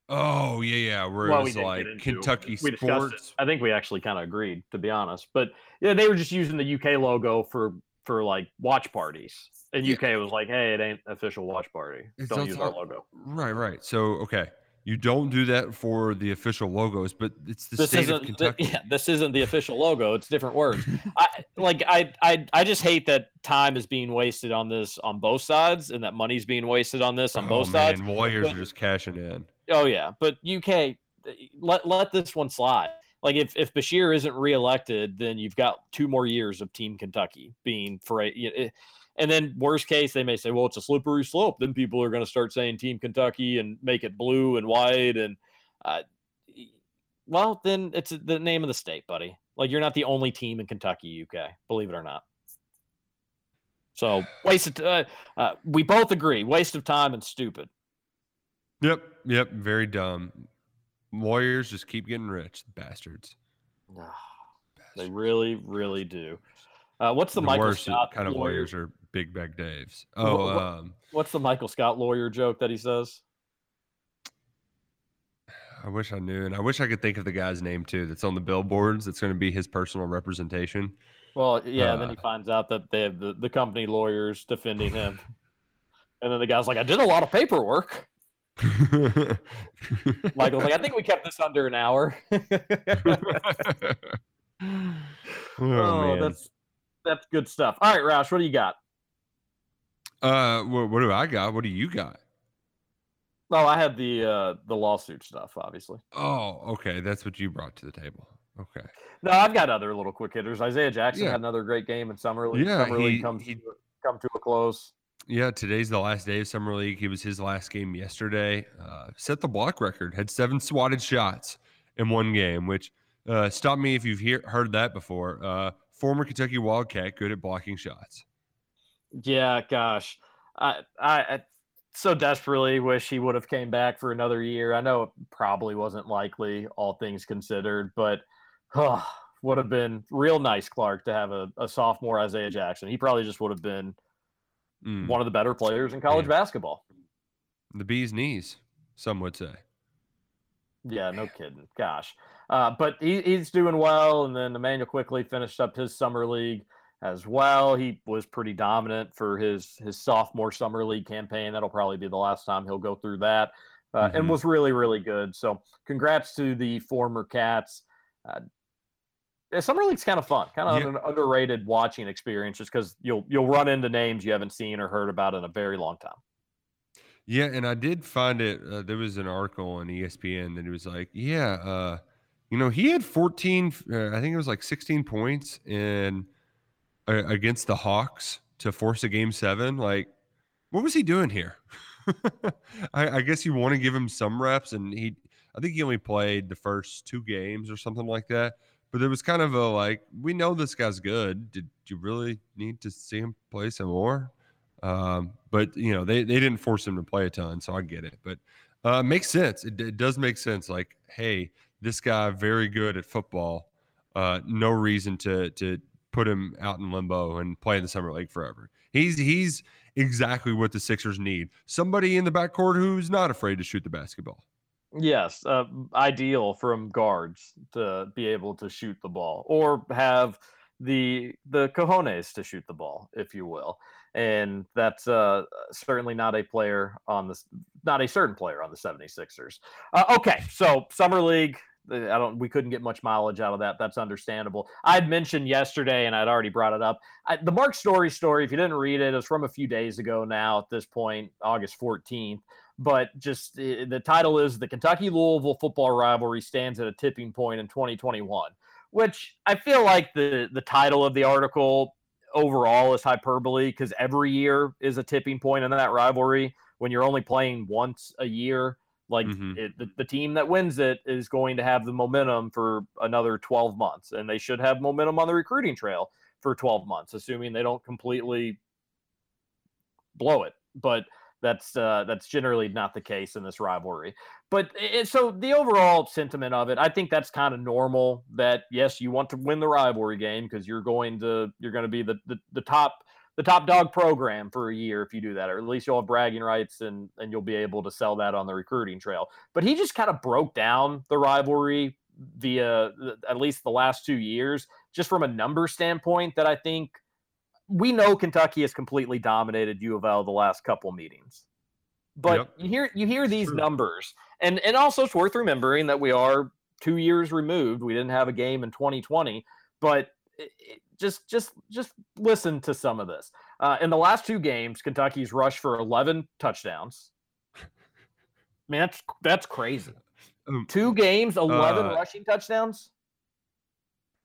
Oh yeah, yeah. Where Well, it we was didn't like into. Kentucky we sports. I think we actually kind of agreed, to be honest. But yeah, they were just using the UK logo for for like watch parties, and Yeah. UK was like, "Hey, it ain't official watch party. It's Don't use our logo." Right, right. So okay, you don't do that for the official logos, but it's the This state isn't of th- Kentucky. yeah, (laughs) this isn't the official logo. It's different words. (laughs) I like I I I just hate that time is being wasted on this on both sides, and that money's being wasted on this on oh, both sides. man, lawyers but- are just cashing in. Oh yeah, but UK let let this one slide. Like if if Beshear isn't reelected, then you've got two more years of Team Kentucky being for a. y- eh, And then worst case, they may say, "Well, it's a slippery slope." Then people are going to start saying Team Kentucky and make it blue and white, and uh, well, then it's the name of the state, buddy. Like you're not the only team in Kentucky, UK. Believe it or not. So waste of t- uh, uh, we both agree, waste of time and stupid. Yep, yep. Very dumb. Lawyers just keep getting rich, bastards. They really, really do. Uh, what's the, the Michael worst Scott kind of lawyers are Big Bag Dave's. Oh, wha- um, What's the Michael Scott lawyer joke that he says? I wish I knew, and I wish I could think of the guy's name too. That's on the billboards. That's going to be his personal representation. Well, yeah, and then he Uh. finds out that they have the, the company lawyers defending him. (laughs) and then the guy's like, I did a lot of paperwork. (laughs) Michael's like, I think we kept this under an hour. (laughs) oh, oh, that's that's good stuff. All right, Roush, what do you got? Uh, what, what do I got? What do you got? Oh, I had the uh the lawsuit stuff, obviously. Oh, okay. That's what you brought to the table. Okay. No, I've got other little quick hitters. Isaiah Jackson Yeah. had another great game in summer league. Yeah, summer league he- comes he- to, come to a close. Yeah, today's the last day of summer league. He was his last game yesterday. Uh, set the block record. Had seven swatted shots in one game, which uh, stop me if you've hear, heard that before. Uh, former Kentucky Wildcat, good at blocking shots. Yeah, gosh, I, I I so desperately wish he would have came back for another year. I know it probably wasn't likely, all things considered, but oh, would have been real nice, Clark, to have a, a sophomore Isaiah Jackson. He probably just would have been Mm, one of the better players in college Yeah. basketball. The bee's knees, some would say. Yeah, no kidding. Gosh. Uh, but he, he's doing well. And then Immanuel Quickley finished up his summer league as well. He was pretty dominant for his his sophomore summer league campaign. That'll probably be the last time he'll go through that. Uh, And Mhm. was really, really good. So congrats to the former Cats. Uh, summer league's kind of fun, kind of Yeah. an underrated watching experience, just because you'll you'll run into names you haven't seen or heard about in a very long time. Yeah, and I did find it. Uh, there was an article on ESPN that it was like, yeah, uh, you know, he had 14. Uh, I think it was like 16 points in uh, against the Hawks to force a game seven. Like, what was he doing here? (laughs) I, I guess you want to give him some reps, and he. I think he only played the first two games or something like that. But there was kind of a like, we know this guy's good. Did you really need to see him play some more? Um, but you know, they, they didn't force him to play a ton, so I get it. But uh, makes sense. It, it does make sense. Like, hey, this guy very good at football. Uh, no reason to to put him out in limbo and play in the summer league forever. He's he's exactly what the Sixers need. Somebody in the backcourt who's not afraid to shoot the basketball. Yes, uh, ideal from guards to be able to shoot the ball or have the the cojones to shoot the ball, if you will. And that's uh, certainly not a player on this, not a certain player on the 76ers. Uh, okay, so summer league. Uh, I don't. We couldn't get much mileage out of that. That's understandable. I'd mentioned yesterday, and I'd already brought it up. I, the Mark Story story. If you didn't read it, it was from a few days ago. Now at this point, August 14th but just uh, the title is the Kentucky Louisville football rivalry stands at a tipping point in 2021, which I feel like the the title of the article overall is hyperbole because every year is a tipping point in that rivalry when you're only playing once a year. Like Mhm. it, the, the team that wins it is going to have the momentum for another 12 months, and they should have momentum on the recruiting trail for 12 months, assuming they don't completely blow it. But that's uh, that's generally not the case in this rivalry. But it, so the overall sentiment of it, I think that's kind of normal. That yes, you want to win the rivalry game because you're going to you're going to be the, the the top the top dog program for a year if you do that, or at least you'll have bragging rights and and you'll be able to sell that on the recruiting trail. But he just kind of broke down the rivalry via the- at least the last two years, just from a number standpoint. That I think we know Kentucky has completely dominated U of L the last couple meetings. But Yep. you hear you hear these true. numbers, and and also it's worth remembering that we are two years removed. We didn't have a game in 2020, but it- just just just listen to some of this. Uh, in the last two games, Kentucky's rushed for 11 touchdowns. (laughs) Man, that's that's crazy. Um, Two games, 11 uh, rushing touchdowns.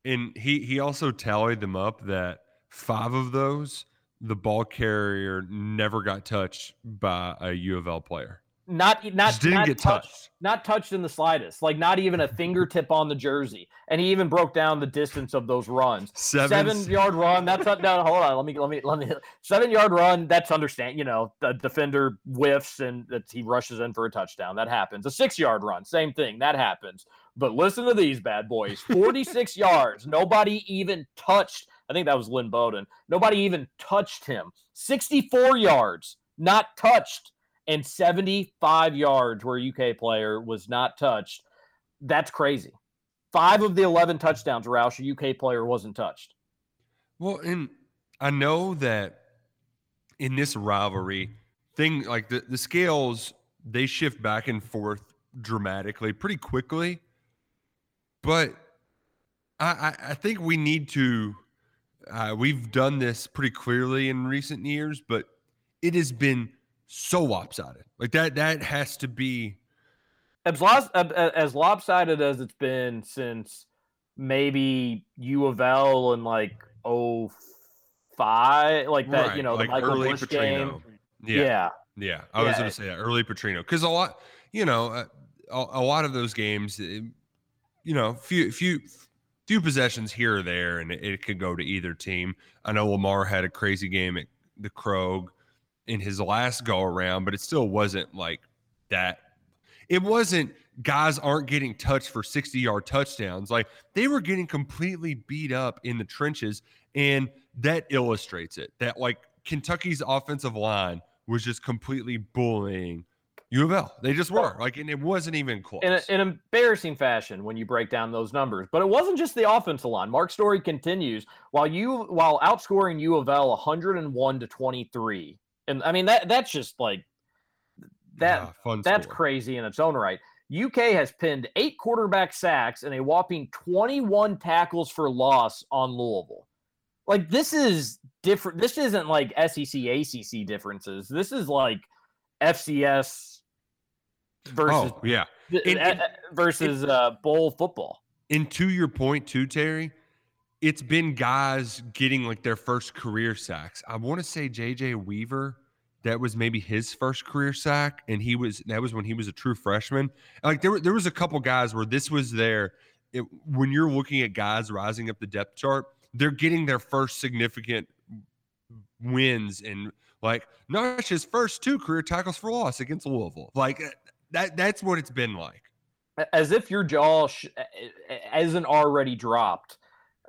And he he also tallied them up that five of those the ball carrier never got touched by a U of L player. Not not Just didn't not get touched, touched. not touched in the slightest. Like not even a fingertip on the jersey. And he even broke down the distance of those runs. Seven, Seven yard run. That's not down. Hold on. Let me let me let me. Seven yard run. That's understand. You know, the defender whiffs and that he rushes in for a touchdown. That happens. A six yard run. Same thing. That happens. But listen to these bad boys. Forty six (laughs) yards. Nobody even touched. I think that was Lynn Bowden. Nobody even touched him. Sixty four yards. Not touched. And 75 yards where UK player was not touched. That's crazy. Five of the 11 touchdowns, Roush, a UK player wasn't touched. Well, and I know that in this rivalry, thing like the, the scales they shift back and forth dramatically pretty quickly. But I, I, I think we need to uh, we've done this pretty clearly in recent years, but it has been so lopsided. Like that that has to be As, los- as lopsided as it's been since maybe U of L and like oh five, like that, you right, know, the like Michael early Bush Petrino. game. Yeah. Yeah. Yeah, I was going to say that early Petrino because a lot, you know, uh, a, a lot of those games, eh, you know, few few few possessions here or there, and it, it could go to either team. I know Lamar had a crazy game at the Krog in his last go around, but it still wasn't like that. It wasn't guys aren't getting touched for 60 yard touchdowns. Like they were getting completely beat up in the trenches. And that illustrates it that like Kentucky's offensive line was just completely bullying U of L. They just were like, and it wasn't even close. in a, in embarrassing fashion when you break down those numbers. But it wasn't just the offensive line. Mark Story continues while you while outscoring U of L 101 to 23. And I mean that that's just like that Yeah, that's score. crazy in its own right. UK has pinned eight quarterback sacks and a whopping 21 tackles for loss on Louisville. Like this is different. This isn't like SEC ACC differences. This is like FCS versus Oh yeah. and- uh, versus uh, bowl football. And to your point too, Terry, it's been guys getting like their first career sacks. I want to say JJ Weaver, that was maybe his first career sack, and he was that was when he was a true freshman. Like there, were- there was a couple guys where this was their it, when you're looking at guys rising up the depth chart, they're getting their first significant wins and like Nash's first two career tackles for loss against Louisville. Like uh, that that's what it's been like. as if your jaw sh- isn't already dropped.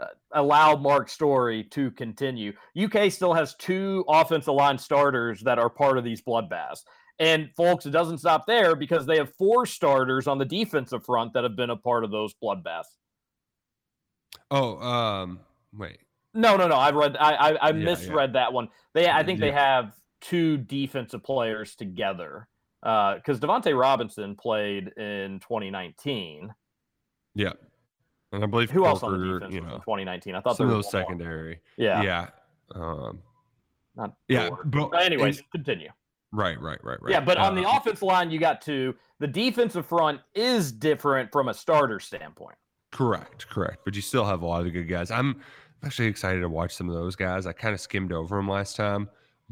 Uh, allow Mark Story to continue. UK still has two offensive line starters that are part of these bloodbaths. And folks, it doesn't stop there because they have four starters on the defensive front that have been a part of those bloodbaths. Oh, um, wait. No, no, no. I read. I I, I Yeah, misread that one. They, I think they have two defensive players together. Because Devontae Robinson played in 2019. Yeah. And I believe Who else on the defense you know, 2019? I thought some there of was those one more. secondary. Yeah. Yeah. Um, Not yeah. But, But anyways, and- continue. right, right, right, right. Yeah, but on the Uh, offensive line, you got two. The defensive front is different from a starter standpoint. Correct, correct. But you still have a lot of good guys. I'm actually excited to watch some of those guys. I kind of skimmed over them last time,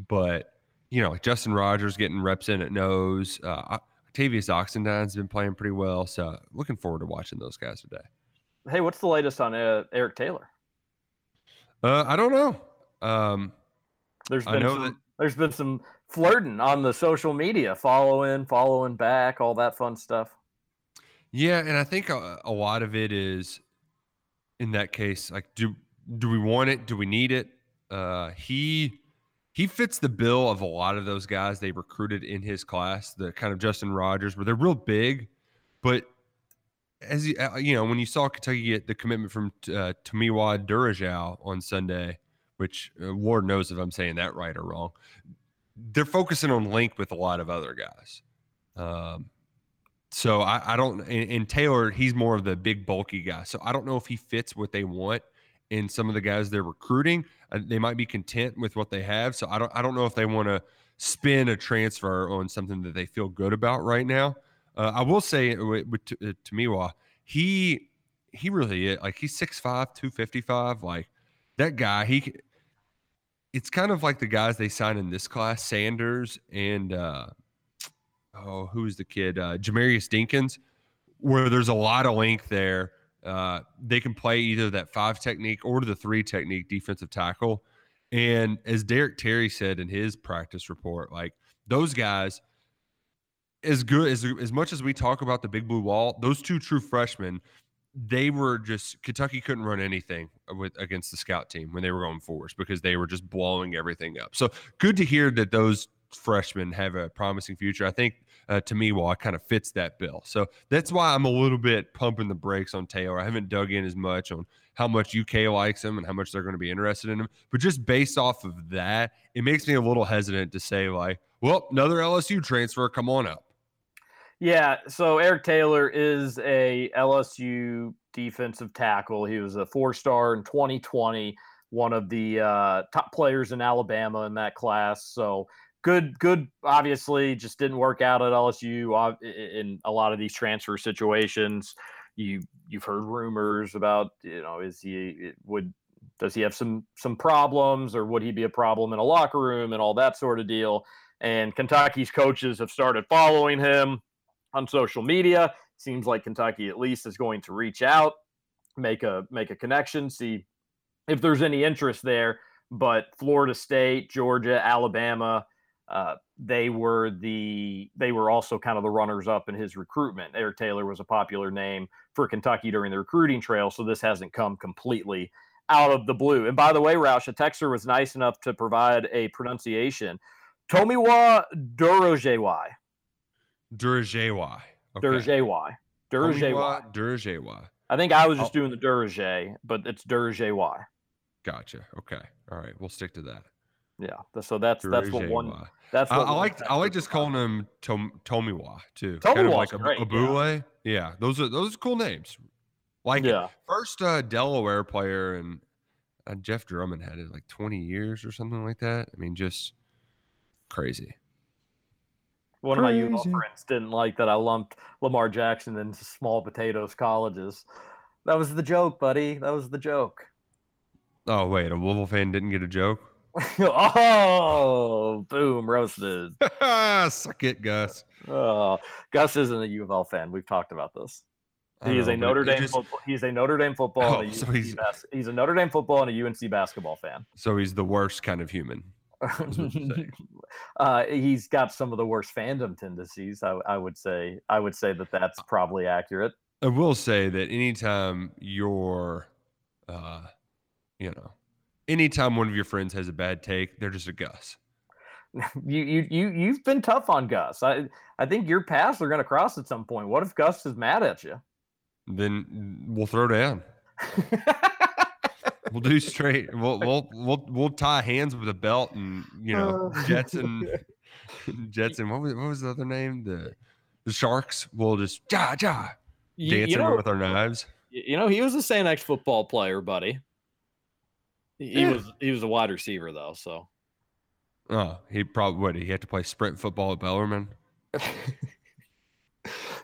but you know, like Justin Rogers getting reps in at nose. Uh, Octavius Oxendine's been playing pretty well, so looking forward to watching those guys today. Hey, what's the latest on uh, Eric Taylor? Uh, I don't know. Um, There's been some, that- there's been some flirting on the social media, following, following back, all that fun stuff. Yeah, and I think a, a lot of it is in that case like do do we want it? Do we need it? Uh he he fits the bill of a lot of those guys they recruited in his class, the kind of Justin Rogers, where they're real big, but as you, uh, you know, when you saw Kentucky get the commitment from uh, Tomiwa Durajao on Sunday, which uh, Lord knows if I'm saying that right or wrong, they're focusing on Link with a lot of other guys. Um, so I, I don't, and, and Taylor, he's more of the big bulky guy. So I don't know if he fits what they want in some of the guys they're recruiting. Uh, they might be content with what they have. So I don't, I don't know if they want to spin a transfer on something that they feel good about right now. Uh, I will say with, with T- uh, Tamiwa, he he really is like he's 6'5", 255. Like that guy, he it's kind of like the guys they signed in this class, Sanders and uh oh, who's the kid? Uh Jamarius Dinkins, where there's a lot of length there. Uh they can play either that five technique or the three technique defensive tackle. And as Derek Terry said in his practice report, like those guys, as good as as much as we talk about the big blue wall, those two true freshmen, they were just Kentucky couldn't run anything with against the scout team when they were going forwards because they were just blowing everything up. So good to hear that those freshmen have a promising future. I think uh, to me, well, it kind of fits that bill. So that's why I'm a little bit pumping the brakes on Taylor. I haven't dug in as much on how much UK likes him and how much they're going to be interested in him. But just based off of that, it makes me a little hesitant to say like, well, another LSU transfer, come on up. Yeah, so Eric Taylor is a LSU defensive tackle. He was a four-star in 2020, one of the uh, top players in Alabama in that class. So good, good. Obviously, just didn't work out at LSU in a lot of these transfer situations. You you've heard rumors about you know is he would does he have some some problems or would he be a problem in a locker room and all that sort of deal. And Kentucky's coaches have started following him on social media. Seems like Kentucky at least is going to reach out, make a make a connection, see if there's any interest there. But Florida State, Georgia, Alabama, uh, they were the they were also kind of the runners up in his recruitment. Eric Taylor was a popular name for Kentucky during the recruiting trail, so this hasn't come completely out of the blue. And by the way, Roush, a texter was nice enough to provide a pronunciation. Tomiwa Durojewa. Durajewa. Durjewa. Durjewa. I think I was Oh. just doing the Durje, but it's Durjewa. Gotcha. Okay. All right. We'll stick to that. Yeah. So that's that's what one. That's I, what I one like I like just calling him Tom, Tomiwa too. kind of like a great, yeah. Yeah. those are those are cool names. Like Yeah. first uh, Delaware player and uh, Jeff Drummond had it like 20 years or something like that. I mean, just crazy. One of my U of L friends didn't like that I lumped Lamar Jackson into small potatoes colleges. That was the joke, buddy. That was the joke. Oh wait, a Louisville fan didn't get a joke. (laughs) oh, boom, roasted. (laughs) Suck it, Gus. Oh, Gus isn't a U of L fan. We've talked about this. I He is know, a but Notre Dame just- football. He's a Notre Dame football. Oh, and a so UNC he's- bas- he's a Notre Dame football and a UNC basketball fan. So he's the worst kind of human. (laughs) what you're saying. uh, he's got some of the worst fandom tendencies. I, I would say. I would say that that's probably accurate. I will say that anytime you're, uh, you know, anytime one of your friends has a bad take, they're just a Gus. (laughs) you you you you've been tough on Gus. I I think your paths are going to cross at some point. What if Gus is mad at you? Then we'll throw down. (laughs) We'll do straight. We'll we'll we'll we'll tie hands with a belt and you know. Oh. Jetson, Jetson. (laughs) (laughs) What was what was the other name? The the Sharks. We'll just ja ja You- you dancing know- with our knives. You know, he was a St. X football player, buddy. He Yeah. was he was a wide receiver though, so Oh, he probably would. He had to play sprint football at Bellarmine. (laughs)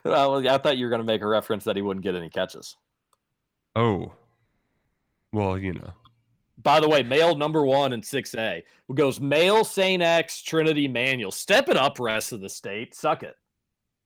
Well, I thought you were going to make a reference that he wouldn't get any catches. Oh, well, you know. By the way, male number one in 6A goes male St. X Trinity Manual. Step it up, rest of the state. Suck it.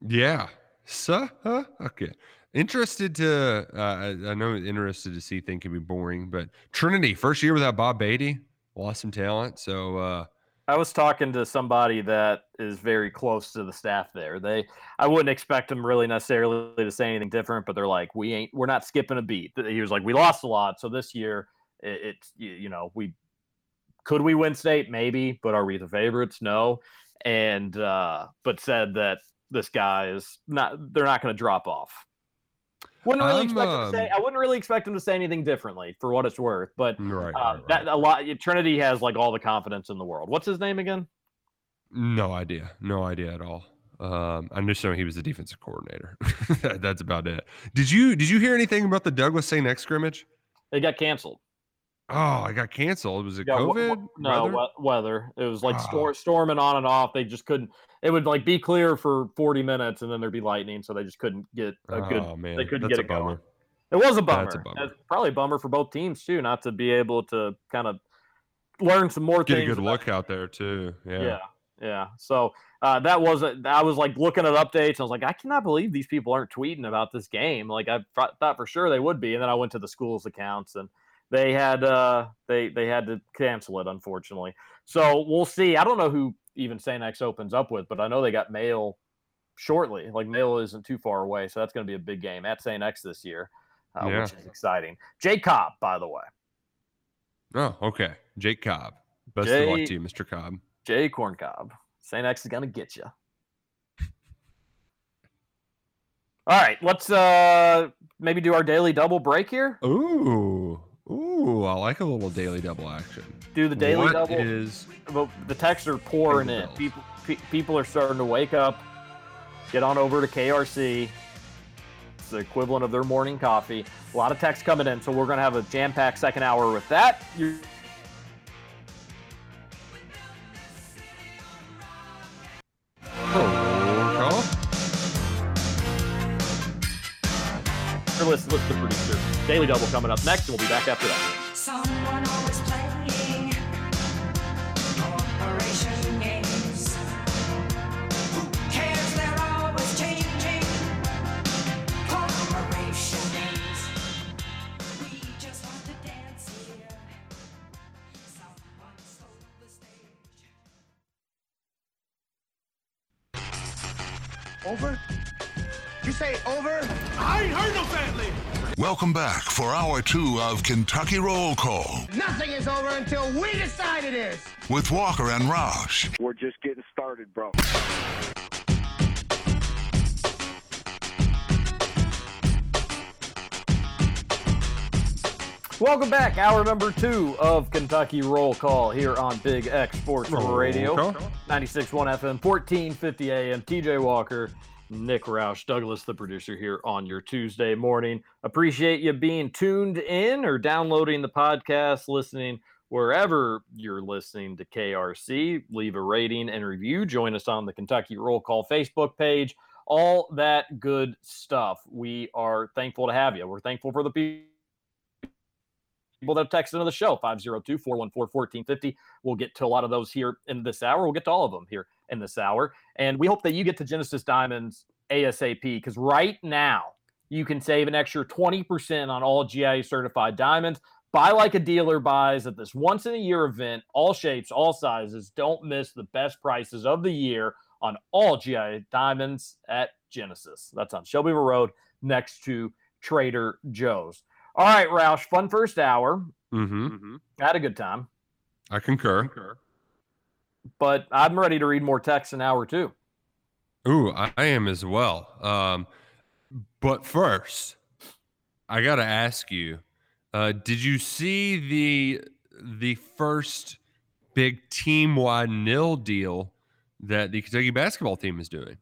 Yeah. So, huh? okay. Interested to, uh, I, I know interested to see think can be boring, but Trinity, first year without Bob Beatty, lost some talent. So, uh, I was talking to somebody that is very close to the staff there. They, I wouldn't expect them really necessarily to say anything different, but they're like, we ain't, we're not skipping a beat. He was like, we lost a lot, so this year it's, you, you know, we could we win state maybe, but are we the favorites? No, and uh, but said that this guy is not. They're not going to drop off. Wouldn't really I'm, expect him to say. um, I wouldn't really expect him to say anything differently, for what it's worth. But right, uh, right, right. that a lot. Trinity has like all the confidence in the world. What's his name again? no idea. No idea at all. Um, I'm just showing he was the defensive coordinator. (laughs) That's about it. Did you, did you hear anything about the Douglas St. X scrimmage? It got canceled. Oh, I got canceled. Was it Yeah, COVID? we- no Weather? we- weather. It was like Ah. stor- storming on and off. They just couldn't. It would like be clear for 40 minutes and then there'd be lightning, so they just couldn't get a good. oh, man. couldn't That's get a it going. bummer. It was a bummer. That's a bummer. It's probably a bummer for both teams too, not to be able to kind of learn some more Get a things. good about- look out there, too. Yeah. Yeah, yeah. So uh, that was a, I was like looking at updates. I was like, I cannot believe these people aren't tweeting about this game. Like I thought thought for sure they would be, and then I went to the school's accounts and they had uh they they had to cancel it unfortunately. So we'll see. I don't know who even St. X opens up with, but I know they got Male shortly. Like Male isn't too far away, so that's going to be a big game at St. X this year, uh, Yeah. which is exciting. Jay Cobb, by the way, Oh, okay. Jake Cobb. Best of luck to you, Mr. Cobb. Jay Corn Cobb. St. X is going to get you. All right, let's uh maybe do our daily double break here. Ooh. Ooh, I like a little daily double action. Do the daily What double. is the texts are pouring in. bells. People pe- people are starting to wake up. Get on over to KRC. It's the equivalent of their morning coffee. A lot of texts coming in, so we're going to have a jam-packed second hour with that. You roll call? Or listen, listen to the producer. Daily double coming up next, and we'll be back after that. Someone always playing corporation games. Who cares? They're always changing corporation names. We just want to dance here. Someone stole the stage. Over? You say over? I ain't heard no family. Welcome back for hour two of Kentucky Roll Call Nothing is over until we decide it is. with Walker and Roush. We're just getting started, bro. Welcome back, hour number two of Kentucky Roll Call here on Big X Sports Roll Radio, call. 96.1 FM, 1450 AM. TJ Walker, Nick Roush, Douglas, the producer, here on your Tuesday morning. Appreciate you being tuned in or downloading the podcast, listening wherever you're listening to KRC. Leave a rating and review. Join us on the Kentucky Roll Call Facebook page. All that good stuff. We are thankful to have you. We're thankful for the people people that have texted into the show 502 414 1450. We'll get to a lot of those here in this hour. We'll get to all of them here in this hour. And we hope that you get to Genesis Diamonds ASAP because right now you can save an extra 20% on all GIA certified diamonds. Buy like a dealer buys at this once in a year event, all shapes, all sizes. Don't miss the best prices of the year on all GIA diamonds at Genesis. That's on Shelbyville Road next to Trader Joe's. All right, Roush, fun first hour. Mm-hmm. Had a good time, I concur. But I'm ready to read more text in hour two. Ooh, I, I am as well. Um, but first, I gotta ask you: uh, Did you see the the first big team wide nil deal that the Kentucky basketball team is doing?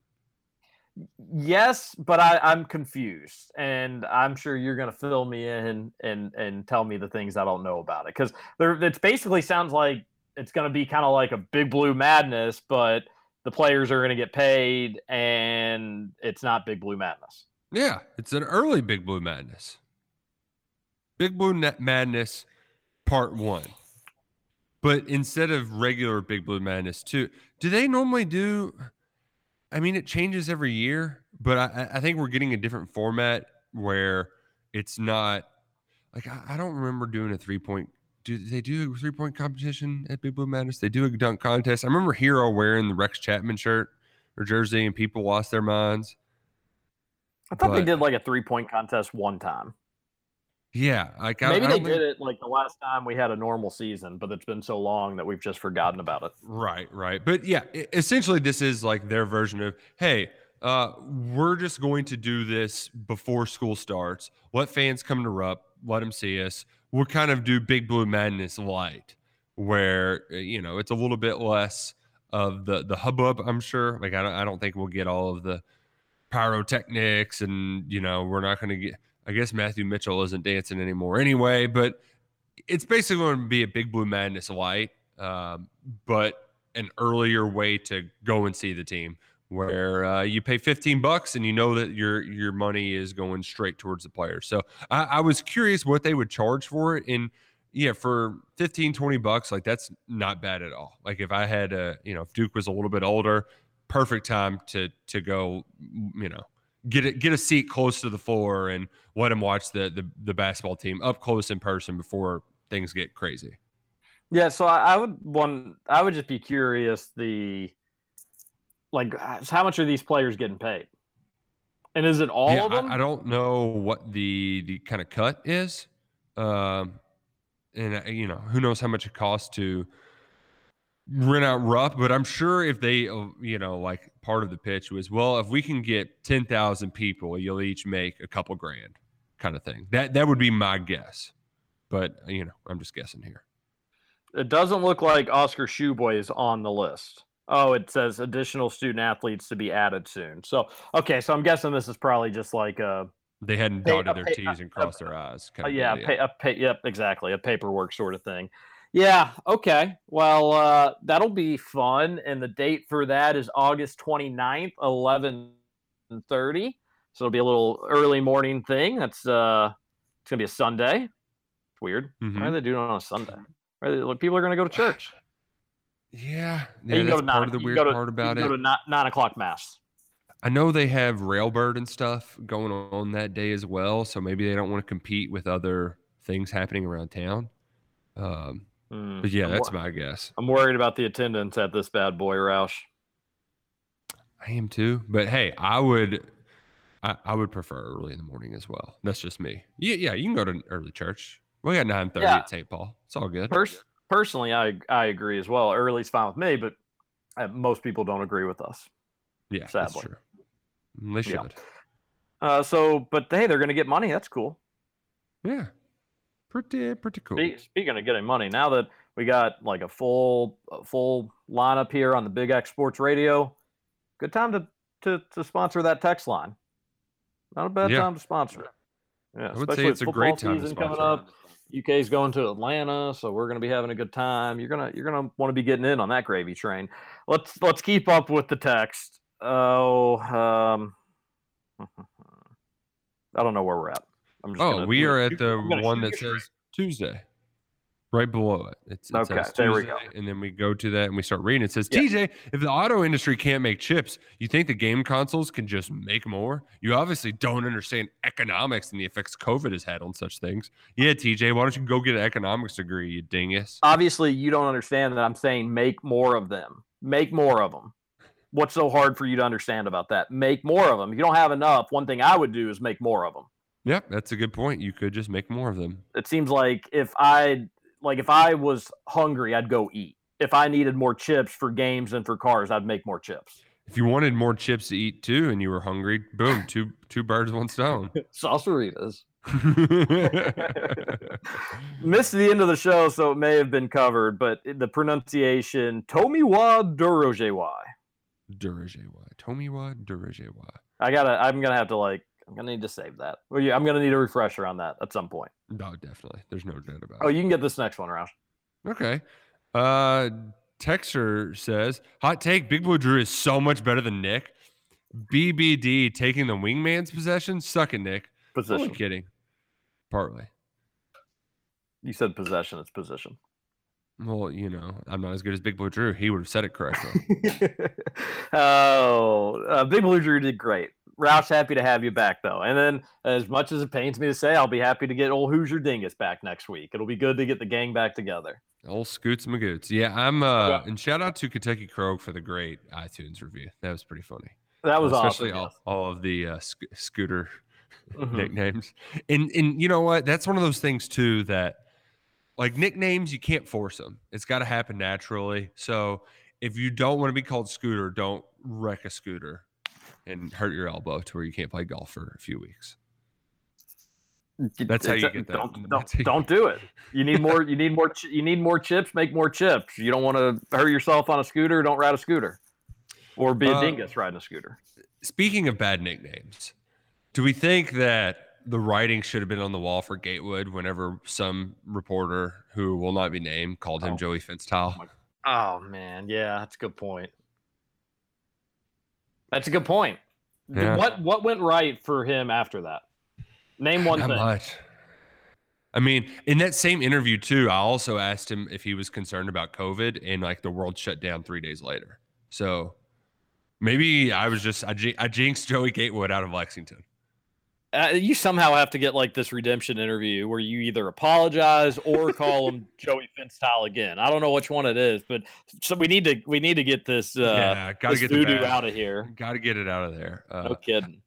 Yes, but I, I'm confused, and I'm sure you're going to fill me in and and tell me the things I don't know about it because there it basically sounds like it's going to be kind of like a big blue madness, but the players are going to get paid, and it's not big blue madness. Yeah, it's an early Big Blue Madness. Big Blue Na- Madness Part One. But instead of regular Big Blue Madness two, do they normally do? I mean, it changes every year, but I, I- I think we're getting a different format where it's not like I, I don't remember doing a three point. Do they do a three point competition at Big Blue Madness? They do a dunk contest. I remember Herro wearing the Rex Chapman shirt or jersey, and people lost their minds. I thought they did like a three point contest one time. Yeah, like I- Maybe I they did it like the last time we had a normal season, but it's been so long that we've just forgotten about it. Right, right. But yeah, essentially this is like their version of, hey, uh, we're just going to do this before school starts. Let fans come to Rupp, let them see us. We'll kind of do Big Blue Madness light, where uh, you know it's a little bit less of the the hubbub. I'm sure. Like I don't, I don't think we'll get all of the pyrotechnics, and you know we're not going to get. I guess Matthew Mitchell isn't dancing anymore anyway, but it's basically going to be a Big Blue Madness light, um, but an earlier way to go and see the team, where uh, you pay 15 bucks and you know that your your money is going straight towards the players. So I, I was curious what they would charge for it, and yeah, for 15, 20 bucks, like that's not bad at all. Like if I had a, you know, if Duke was a little bit older, perfect time to to go, you know, get it get a seat close to the floor and let him watch the the, the basketball team up close in person before things get crazy. Yeah, so I, I would one. I would just be curious. The like, how much are these players getting paid? And is it all Yeah, of them? I, I don't know what the the kind of cut is, um, and uh, you know who knows how much it costs to rent out Rupp. But I'm sure if they, uh, you know, like part of the pitch was, well, if we can get ten thousand people, you'll each make a couple grand, kind of thing. That that would be my guess. But you know, I'm just guessing here. It doesn't look like Oscar Tshiebwe is on the list. Oh, it says additional student athletes to be added soon. So, okay, so I'm guessing this is probably just like a, They hadn't Pay- dotted a their pay- T's and a- crossed their I's. uh, Kind of yeah, pay, a pay, yep, exactly, a paperwork sort of thing. Yeah, okay. Well, uh, that'll be fun. And the date for that is August 29th, 11:30. So it'll be a little early morning thing. That's uh it's gonna be a Sunday. It's weird. Why are Mhm. they doing it on a Sunday? Why are they- like, people are gonna go to church. Yeah, Yeah, you That's to part nine, of the weird to- part about it. Go to nine, nine o'clock mass. I know they have Railbird and stuff going on that day as well, so maybe they don't want to compete with other things happening around town. Um, Hmm, but yeah, I'm that's wor- my guess. I'm worried about the attendance at this bad boy, Roush. I am too. But hey, I would, I, I would prefer early in the morning as well. That's just me. Yeah, yeah. You can go to early church. We got nine thirty Yeah. at St. Paul. It's all good. Pers- personally, I I agree as well. Early's fine with me, but uh, most people don't agree with us. yeah, that's sadly. true. They should. Yeah. Uh, so, but hey, they're going to get money. That's cool. Yeah. Pretty, pretty cool. Spe- Speaking of getting money, now that we got like a full a full lineup here on the Big X Sports Radio, good time to to, to sponsor that text line. Not a bad Yeah. time to sponsor it. Yeah, I would say it's a great time to season coming sponsor. up. UK's going to Atlanta, so we're going to be having a good time. You're gonna you're gonna want to be getting in on that gravy train. Let's let's keep up with the text. Oh, um, (laughs) I don't know where we're at. I'm just Oh, we are at the one that says Tuesday, right below it. It's, it Okay, says there we go. Tuesday, and then we go to that and we start reading. It says, Yeah. TJ, if the auto industry can't make chips, you think the game consoles can just make more? You obviously don't understand economics and the effects COVID has had on such things. Yeah, TJ, why don't you go get an economics degree, you dingus? Obviously, you don't understand that I'm saying make more of them. Make more of them. What's so hard for you to understand about that? Make more of them. If you don't have enough, one thing I would do is make more of them. Yep, that's a good point. You could just make more of them. it seems like if I like if I was hungry, I'd go eat. If I needed more chips for games and for cars, I'd make more chips. If you wanted more chips to eat too and you were hungry, boom, two two birds, one stone. (laughs) Salsaritas. (laughs) Missed the end of the show, so it may have been covered, but the pronunciation Tomiwa Durojewa. Durajewa. Tomiwa Durajewa. I gotta I'm gonna have to like I'm gonna need to save that. Well, yeah, I'm gonna need a refresher on that at some point. No, definitely. There's no doubt about it. Oh, it. you can get this next one, Roush. Okay. Uh Texter says, hot take, Big Blue Drew is so much better than Nick. BBD taking the wingman's possession. Suck it, Nick. Position. Only kidding. Partly. You said possession, it's position. Well, you know, I'm not as good as Big Blue Drew. He would have said it correctly. (laughs) oh, uh, Big Blue Drew did great. Roush, happy to have you back though. And then, as much as it pains me to say, I'll be happy to get old Hoosier Dingus back next week. It'll be good to get the gang back together. Old Scoots Magoots. Yeah, I'm uh Yeah. and shout out to Kentucky Croak for the great iTunes review. That was pretty funny. That was especially awesome. all, all of the uh, sc- scooter. Mhm. nicknames. And and you know what? That's one of those things too that like nicknames you can't force them. It's got to happen naturally. So if you don't want to be called Scooter, don't wreck a scooter and hurt your elbow to where you can't play golf for a few weeks. That's how you get that. Don't, don't, don't do it. (laughs) You need more. You need more. Ch- you need more chips. Make more chips. You don't want to hurt yourself on a scooter. Don't ride a scooter, or be a Uh, dingus riding a scooter. Speaking of bad nicknames, do we think that the writing should have been on the wall for Gatewood whenever some reporter who will not be named called him Oh. Joey Finstyle? my- Oh man, yeah, that's a good point. That's a good point. Yeah. What what went right for him after that? Name one Not thing. much. I mean, in that same interview too, I also asked him if he was concerned about COVID and like the world shut down three days later. So maybe I was just I, I jinxed Joey Gatewood out of Lexington. Uh, you somehow have to get like this redemption interview where you either apologize or call him (laughs) Joey Finstyle again. I don't know which one it is, but so we need to we need to get this uh yeah, gotta this get voodoo out of here. Gotta get it out of there. Uh, No kidding.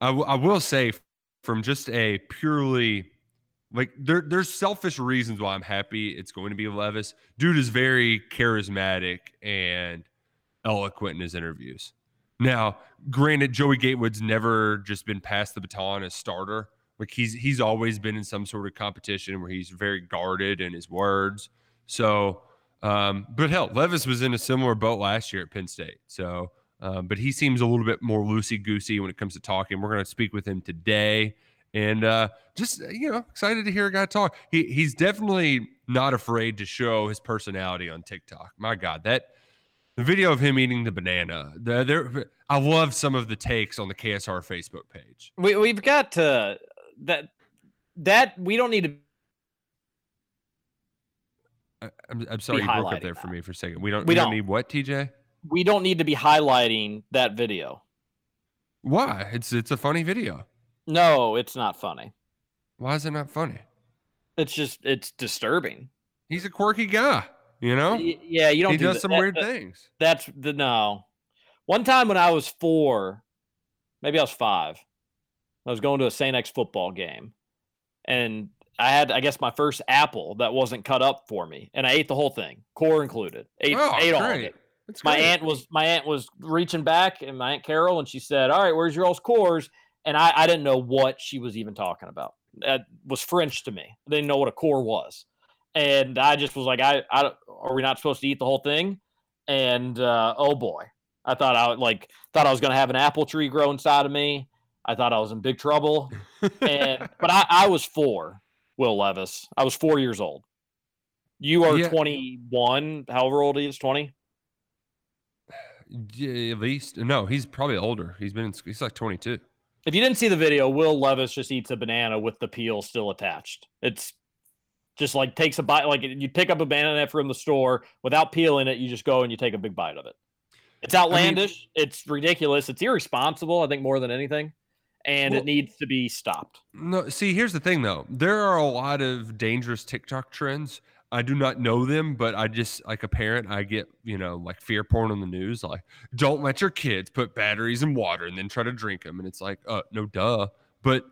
I, w- I will say from just a purely like there there's selfish reasons why I'm happy it's going to be Levis. Dude is very charismatic and eloquent in his interviews. Now, granted, Joey Gatewood's never just been passed the baton as starter. Like he's he's always been in some sort of competition where he's very guarded in his words. So, um, but hell, Levis was in a similar boat last year at Penn State. So, um, but he seems a little bit more loosey goosey when it comes to talking. We're going to speak with him today, and uh, just you know, excited to hear a guy talk. He he's definitely not afraid to show his personality on TikTok. My God, that the video of him eating the banana. The, there, I love some of the takes on the KSR Facebook page. We we've got to that that we don't need to I, I'm, I'm sorry, you broke up there for me for a second. We don't. We We, don't, don't. need what, TJ? we don't need to be highlighting that video. Why? It's it's a funny video. No, it's not funny. Why is it not funny? It's just it's disturbing. He's a quirky guy. You know, Yeah, you don't he do does that- some that- weird that- things. That's the no. One time when I was four, maybe I was five, I was going to a St. X football game, and I had, I guess, my first apple that wasn't cut up for me, and I ate the whole thing, core included. Ate, Oh, ate all of it. That's My great. aunt was my aunt was reaching back, and my aunt Carol, and she said, "All right, where's your all's cores?" And I, I didn't know what she was even talking about. That was French to me. I didn't know what a core was, and I just was like, "I, I, are we not supposed to eat the whole thing?" And uh, oh boy, I thought I like thought I was going to have an apple tree grow inside of me, I thought I was in big trouble. And (laughs) but I, I was four, Will Levis. I was four years old. You are Yeah. 21, however old he is, 20. Yeah, at least no, he's probably older. He's been in, he's like 22. If you didn't see the video, Will Levis just eats a banana with the peel still attached. It's just like takes a bite, like you pick up a banana from the store without peeling it, you just go and you take a big bite of it. It's outlandish, it's ridiculous, it's irresponsible, I think, more than anything. And Well- it needs to be stopped. No, see, here's the thing though. There are a lot of dangerous TikTok trends. I do not know them, but I just like a parent, I get, you know, like fear porn on the news, like don't let your kids put batteries in water and then try to drink them. And it's like, uh, no, duh. But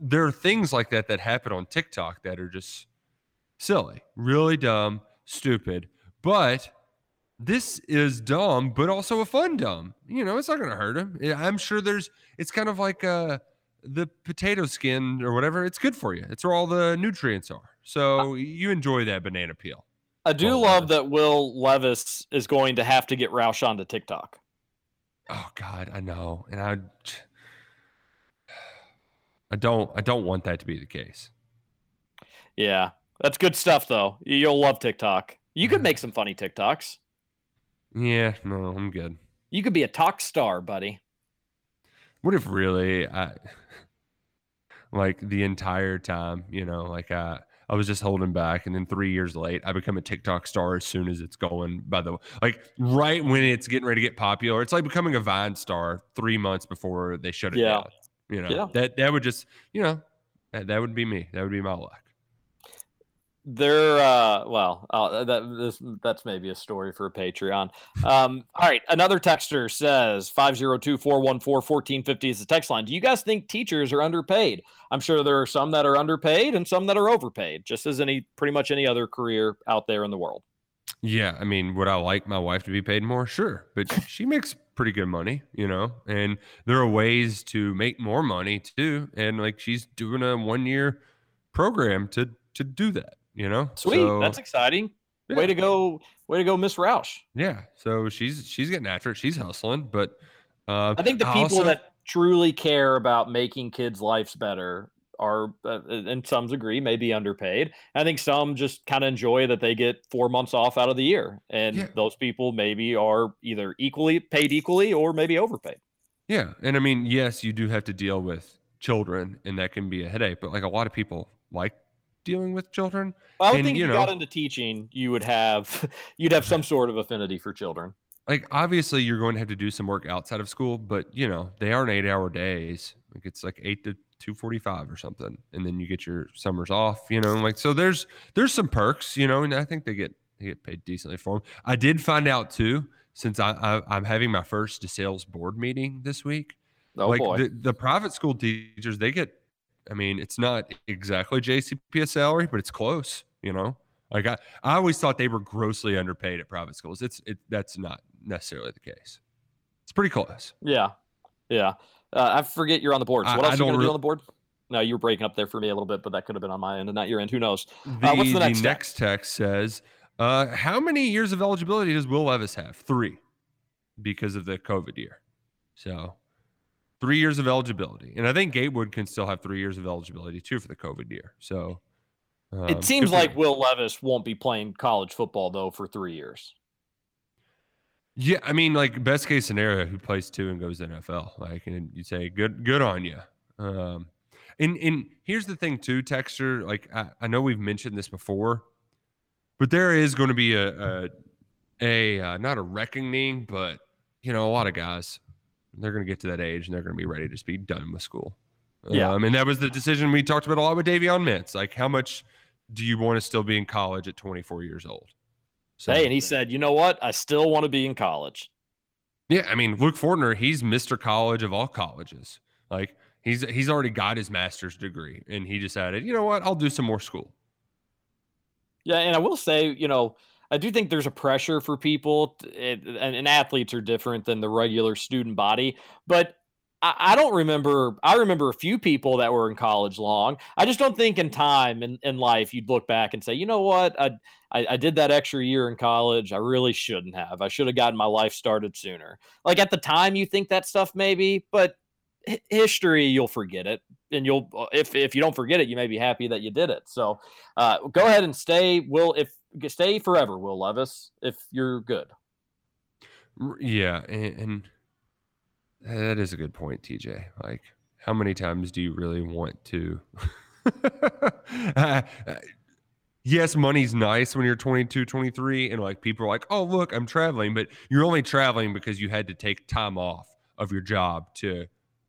there are things like that that happen on TikTok that are just silly, really dumb, stupid. But this is dumb, but also a fun dumb. You know, it's not going to hurt him. I'm sure there's, it's kind of like, uh, the potato skin or whatever, it's good for you. It's where all the nutrients are. So you enjoy that banana peel. I do Will love Levis. that Will Levis is going to have to get Roush onto TikTok. Oh God, I know, and I, I don't, I don't want that to be the case. Yeah, that's good stuff, though. You'll love TikTok. You could mm-hmm. make some funny TikToks. Yeah, no, I'm good. You could be a talk star, buddy. What if really, I, (laughs) like the entire time, you know, like I, I was just holding back, and then three years late, I become a TikTok star as soon as it's going. By the way, like right when it's getting ready to get popular, it's like becoming a Vine star three months before they shut it Yeah. down. You know, Yeah. that that would just, you know, that, that would be me. That would be my luck. They're uh well, uh, that this that's maybe a story for a Patreon. Um, all right, another texter says 502-414-1450 is the text line. Do you guys think teachers are underpaid? I'm sure there are some that are underpaid and some that are overpaid, just as any pretty much any other career out there in the world. Yeah, I mean, would I like my wife to be paid more? Sure, but (laughs) she makes pretty good money, you know. And there are ways to make more money too. And like she's doing a one year program to to do that, you know. Sweet, So, that's exciting. Way to go, way to go, Miss Roush. yeah. So she's she's getting after it. She's hustling, but uh, I think the people also- that truly care about making kids' lives better are, uh, and some agree, maybe underpaid. I think some just kind of enjoy that they get four months off out of the year, and Yeah. those people maybe are either equally paid equally or maybe overpaid. Yeah, and I mean, yes, you do have to deal with children, and that can be a headache. But like a lot of people like dealing with children. I would And, think you if you got into teaching, you would have (laughs) you'd have some sort of affinity for children. like obviously you're going to have to do some work outside of school but you know they aren't eight hour days like it's like eight to 245 or something and then you get your summers off you know like so there's there's some perks you know and i think they get they get paid decently for them i did find out too since i, I i'm having my first sales board meeting this week Oh like boy, the, the private school teachers they get i mean it's not exactly jcps salary but it's close you know like i, I always thought they were grossly underpaid at private schools it's it that's not necessarily the case it's pretty close yeah, yeah. Uh, I forget you're on the board. So what I else are you gonna do on the board? No, you were breaking up there for me a little bit, but that could have been on my end and not your end. Who knows? the, Uh, what's the next text? text says uh, how many years of eligibility does will levis have three because of the covid year so three years of eligibility and i think gatewood can still have three years of eligibility too for the covid year so um, It seems like. Will Levis won't be playing college football though for three years. Yeah, I mean, like best case scenario, who plays two and goes NFL? Like, and you say, good, good on you. Um, and and here's the thing too, Texture. Like, I, I know we've mentioned this before, but there is going to be a a, a uh, not a reckoning, but you know, a lot of guys they're going to get to that age and they're going to be ready to just be done with school. Yeah. um, and that was the decision we talked about a lot with Davion Mintz. Like, how much do you want to still be in college at 24 years old? So, Hey, and he said, "You know what? I still want to be in college." Yeah, I mean, Luke Fortner, he's Mr. College of all colleges. Like he's he's already got his master's degree, and he decided, you know what, I'll do some more school. Yeah, and I will say, you know, I do think there's a pressure for people, it, and, and athletes are different than the regular student body. But I, don't remember. I remember a few people that were in college long. I just don't think in time in, in life you'd look back and say, you know what, I, I I did that extra year in college. I really shouldn't have. I should have gotten my life started sooner. Like at the time, you think that stuff maybe, but hi- history, you'll forget it, and you'll uh, if if you don't forget it, you may be happy that you did it. So uh, go ahead and stay. Will if stay forever, Will Levis, if you're good. Yeah, and, and that is a good point, TJ. Like, how many times do you really want to? Uh, (laughs) yes, money's nice when you're 22, 23, and like people are like, oh, look, I'm traveling, but you're only traveling because you had to take time off of your job to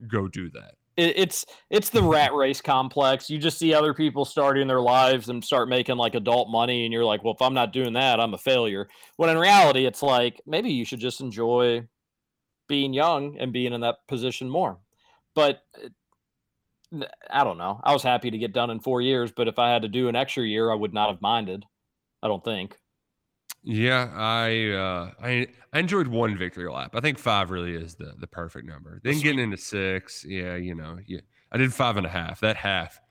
go do that. It, it's it's the rat race complex. You just see other people starting their lives and start making like adult money, and you're like, well, if I'm not doing that, I'm a failure. When in reality, it's like maybe you should just enjoy being young and being in that position more. But uh, I don't know. I was happy to get done in four years, but if I had to do an extra year, I would not have minded. I don't think. Yeah, I uh I I enjoyed one victory lap. I think five really is the the perfect number. Then getting into six, yeah, you know, yeah. I did five and a half. That half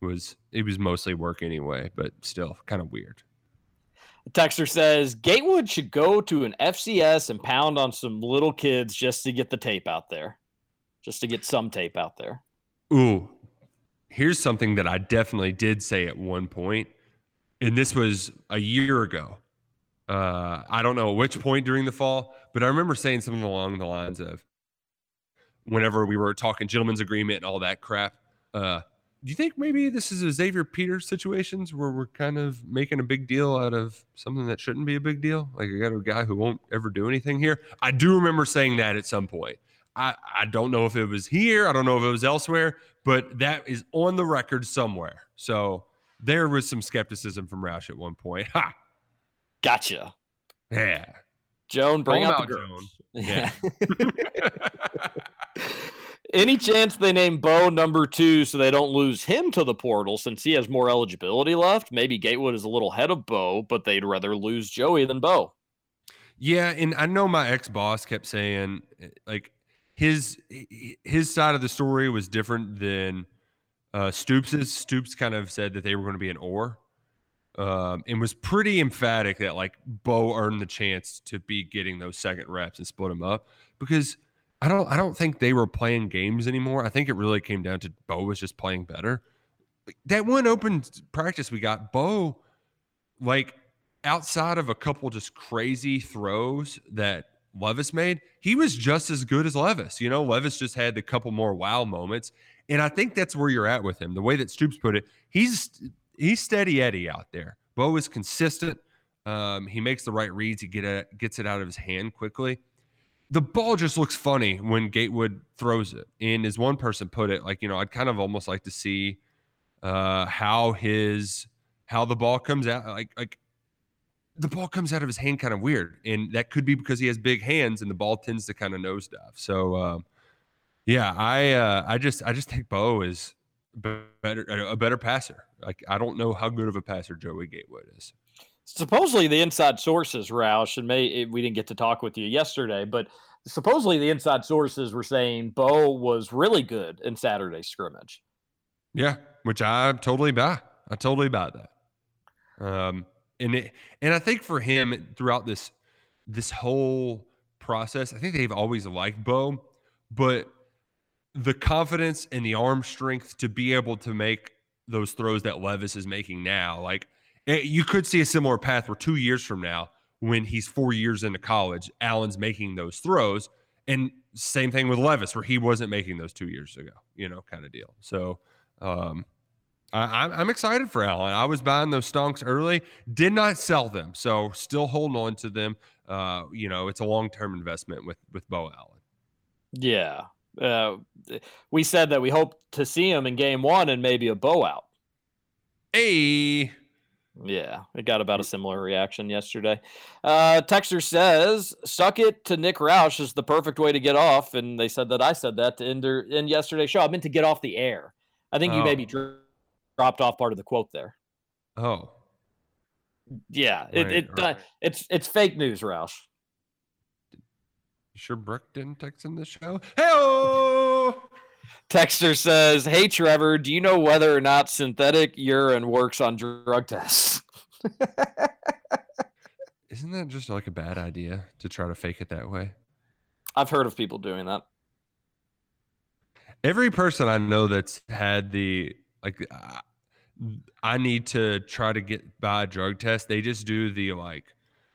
was it was mostly work anyway, but still kind of weird. Texter says Gatewood should go to an FCS and pound on some little kids just to get the tape out there, just to get some tape out there. Ooh, here's something that I definitely did say at one point, and this was a year ago. Uh, I don't know at which point during the fall, but I remember saying something along the lines of, whenever we were talking gentleman's agreement and all that crap. Uh, do you think maybe this is a Xavier Peters situations where we're kind of making a big deal out of something that shouldn't be a big deal? Like I got a guy who won't ever do anything here. I do remember saying that at some point. I, I don't know if it was here. I don't know if it was elsewhere, but that is on the record somewhere. So there was some skepticism from Roush at one point. (laughs) Ha! Gotcha. Yeah. Joan, bring him out the out, girls. Yeah. (laughs) Any chance they name Beau number two so they don't lose him to the portal since he has more eligibility left? Maybe Gatewood is a little ahead of Beau, but they'd rather lose Joey than Beau. Yeah, and I know my ex boss kept saying eh, like his his side of the story was different than uh, Stoops's. Stoops kind of said that they were going to be an or, um, and was pretty emphatic that like Beau earned the chance to be getting those second reps and split them up because I don't I don't think they were playing games anymore. I think it really came down to Beau was just playing better. That one open practice we got, Beau, like outside of a couple just crazy throws that Levis made, he was just as good as Levis. You know, Levis just had a couple more wow moments. And I think that's where you're at with him. The way that Stoops put it, he's he's steady Eddie out there. Beau is consistent. Um, he makes the right reads. He get it, gets it out of his hand quickly. The ball just looks funny when Gatewood throws it. And as one person put it, like, you know, I'd kind of almost like to see uh how his how the ball comes out like like the ball comes out of his hand kind of weird and that could be because he has big hands and the ball tends to kind of nosedive so um yeah i uh i just i just think beau is better a better passer like i don't know how good of a passer joey gatewood is Supposedly the inside sources, Roush, and may we didn't get to talk with you yesterday, but supposedly the inside sources were saying Beau was really good in Saturday's scrimmage. Yeah, which I totally buy. I totally buy that. Um, and it, and I think for him throughout this this whole process, I think they've always liked Beau, but the confidence and the arm strength to be able to make those throws that Levis is making now, like eh, you could see a similar path where two years from now, when he's four years into college, Allen's making those throws, and same thing with Levis, where he wasn't making those two years ago, you know, kind of deal. So. Um, I, I'm- I'm excited for Allen. I was buying those stonks early, did not sell them, so still holding on to them. Uh, you know, it's a long term investment with with Beau Allen. Yeah. Uh, we said that we hope to see him in game one and maybe a bow out. Hey, Yeah, it got about a similar reaction yesterday. Uh, Texter says, "Suck it to Nick Roush is the perfect way to get off," and they said that I said that to end, their- in yesterday's show. I meant to get off the air. I think you maybe Oh. dro- dropped off part of the quote there. oh, Yeah, Right, it uh, right. it's it's fake news, Roush. you sure Brooke didn't text in the show? Hey, Texter says, "Hey Trevor, do you know whether or not synthetic urine works on drug tests?" (laughs) isn't that just like a bad idea to try to fake it that way? I've heard of people doing that. every person I know that's had the like I- I need to try to get by a drug test. They just do the like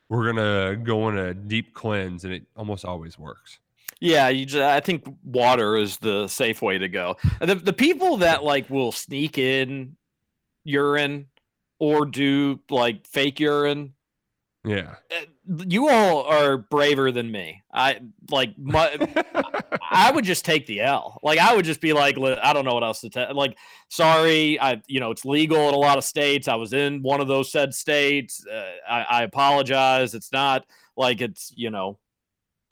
we're gonna go on a deep cleanse, and it almost always works. Yeah, you just, I think water is the safe way to go. The the people that like will sneak in urine or do like fake urine, Yeah. eh, you all are braver than me. I like my, (laughs) I would just take the L. Like I would just be like, I don't know what else to tell. Like, sorry, I you know it's legal in a lot of states. I was in one of those said states. Uh, I, I apologize. It's not like it's you know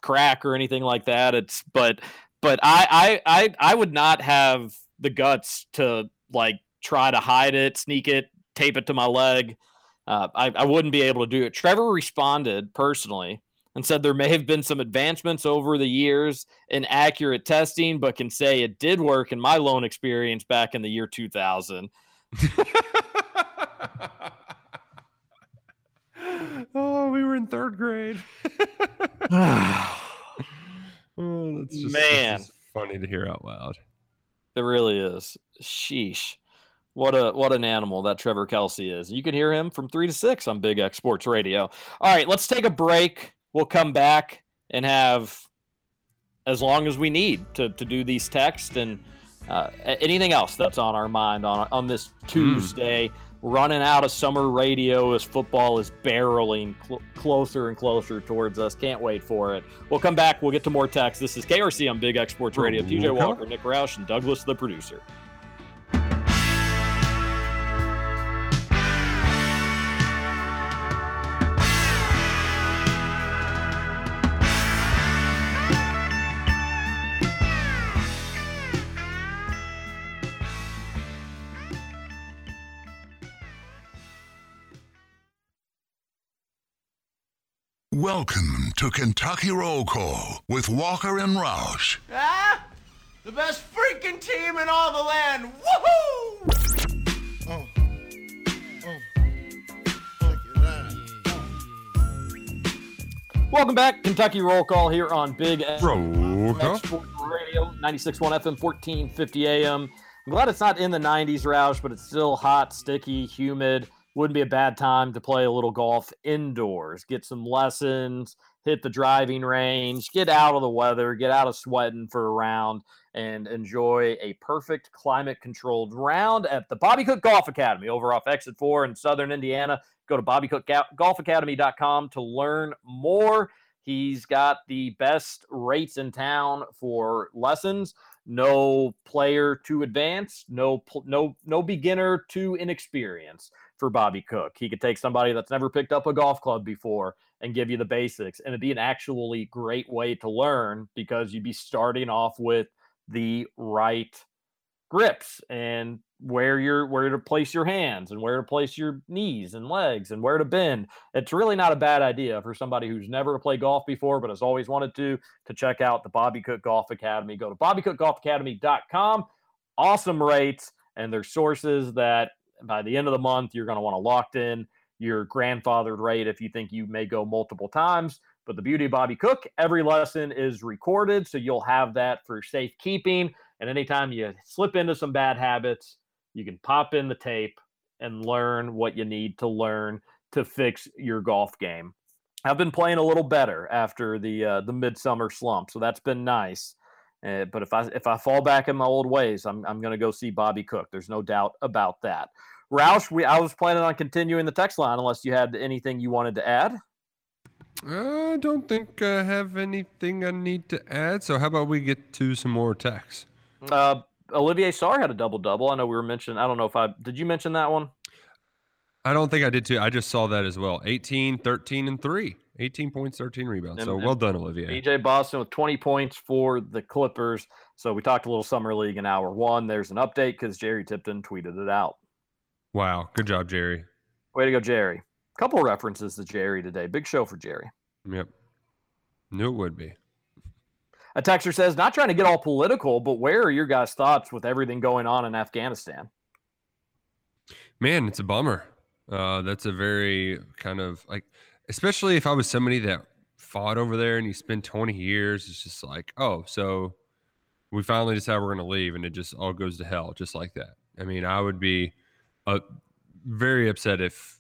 crack or anything like that. It's but but I I I I would not have the guts to like try to hide it, sneak it, tape it to my leg. Uh, I, I wouldn't be able to do it. Trevor responded personally and said there may have been some advancements over the years in accurate testing, but can say it did work in my loan experience back in the year 2000. (laughs) (laughs) oh, we were in third grade. (sighs) (sighs) Oh, that's just, Man. that's funny to hear out loud. It really is. Sheesh. What a what an animal that Trevor Kelsey is. You can hear him from three to six on Big X Sports Radio. All right, let's take a break. We'll come back and have as long as we need to, to do these texts and uh, anything else that's on our mind on on this Tuesday. Running out of summer radio as football is barreling cl- closer and closer towards us. Can't wait for it. We'll come back. We'll get to more texts. This is KRC on Big X Sports Radio. TJ Walker, Nick Roush, and Douglas, the producer. Welcome to Kentucky Roll Call with Walker and Roush. Ah! The best freaking team in all the land! Woohoo! Welcome back. Kentucky Roll Call here on Big X Roll call. Sports Radio, 96.1 FM, 1450 AM. I'm glad it's not in the 90s, Roush, but it's still hot, sticky, humid. Wouldn't be a bad time to play a little golf indoors. Get some lessons, hit the driving range, get out of the weather, get out of sweating for a round, and enjoy a perfect climate controlled round at the Bobby Cook Golf Academy over off Exit 4 in Southern Indiana. Go to bobbycookgolfacademy.com to learn more. He's got the best rates in town for lessons. No player too advanced, no no no beginner too inexperienced for Bobby Cook. He could take somebody that's never picked up a golf club before and give you the basics, and it'd be an actually great way to learn because you'd be starting off with the right grips and where you're where to place your hands and where to place your knees and legs and where to bend. It's really not a bad idea for somebody who's never played golf before but has always wanted to to check out the Bobby Cook Golf Academy. Go to bobbycookgolfacademy.com. Awesome rates and there's sources that by the end of the month you're going to want to locked in your grandfathered rate if you think you may go multiple times. But the beauty of Bobby Cook, every lesson is recorded, so you'll have that for safekeeping. And anytime you slip into some bad habits, you can pop in the tape and learn what you need to learn to fix your golf game. I've been playing a little better after the uh, the midsummer slump, so that's been nice. Uh, but if I if I fall back in my old ways, I'm I'm going to go see Bobby Cook. There's no doubt about that. Roush, we I was planning on continuing the text line unless you had anything you wanted to add. I don't think I have anything I need to add. So how about we get to some more texts? Uh, Olivier Sarr had a double double. I know we were mentioning. I don't know if I did. You mention that one? I don't think I did too. I just saw that as well. 18, 13, and 3. 18 points, 13 rebounds. And- So well done, Olivier. BJ Boston with 20 points for the Clippers. So we talked a little summer league in hour one. There's an update because Jerry Tipton tweeted it out. Wow. Good job, Jerry. Way to go, Jerry. Couple references to Jerry today. Big show for Jerry. Yep. Knew it would be. A texter says, not trying to get all political, but where are your guys' thoughts with everything going on in Afghanistan? Man, it's a bummer. Uh, that's a very kind of like, especially if I was somebody that fought over there and you spend 20 years, it's just like, oh, so we finally decide we're going to leave and it just all goes to hell just like that. I mean, I would be uh, very upset if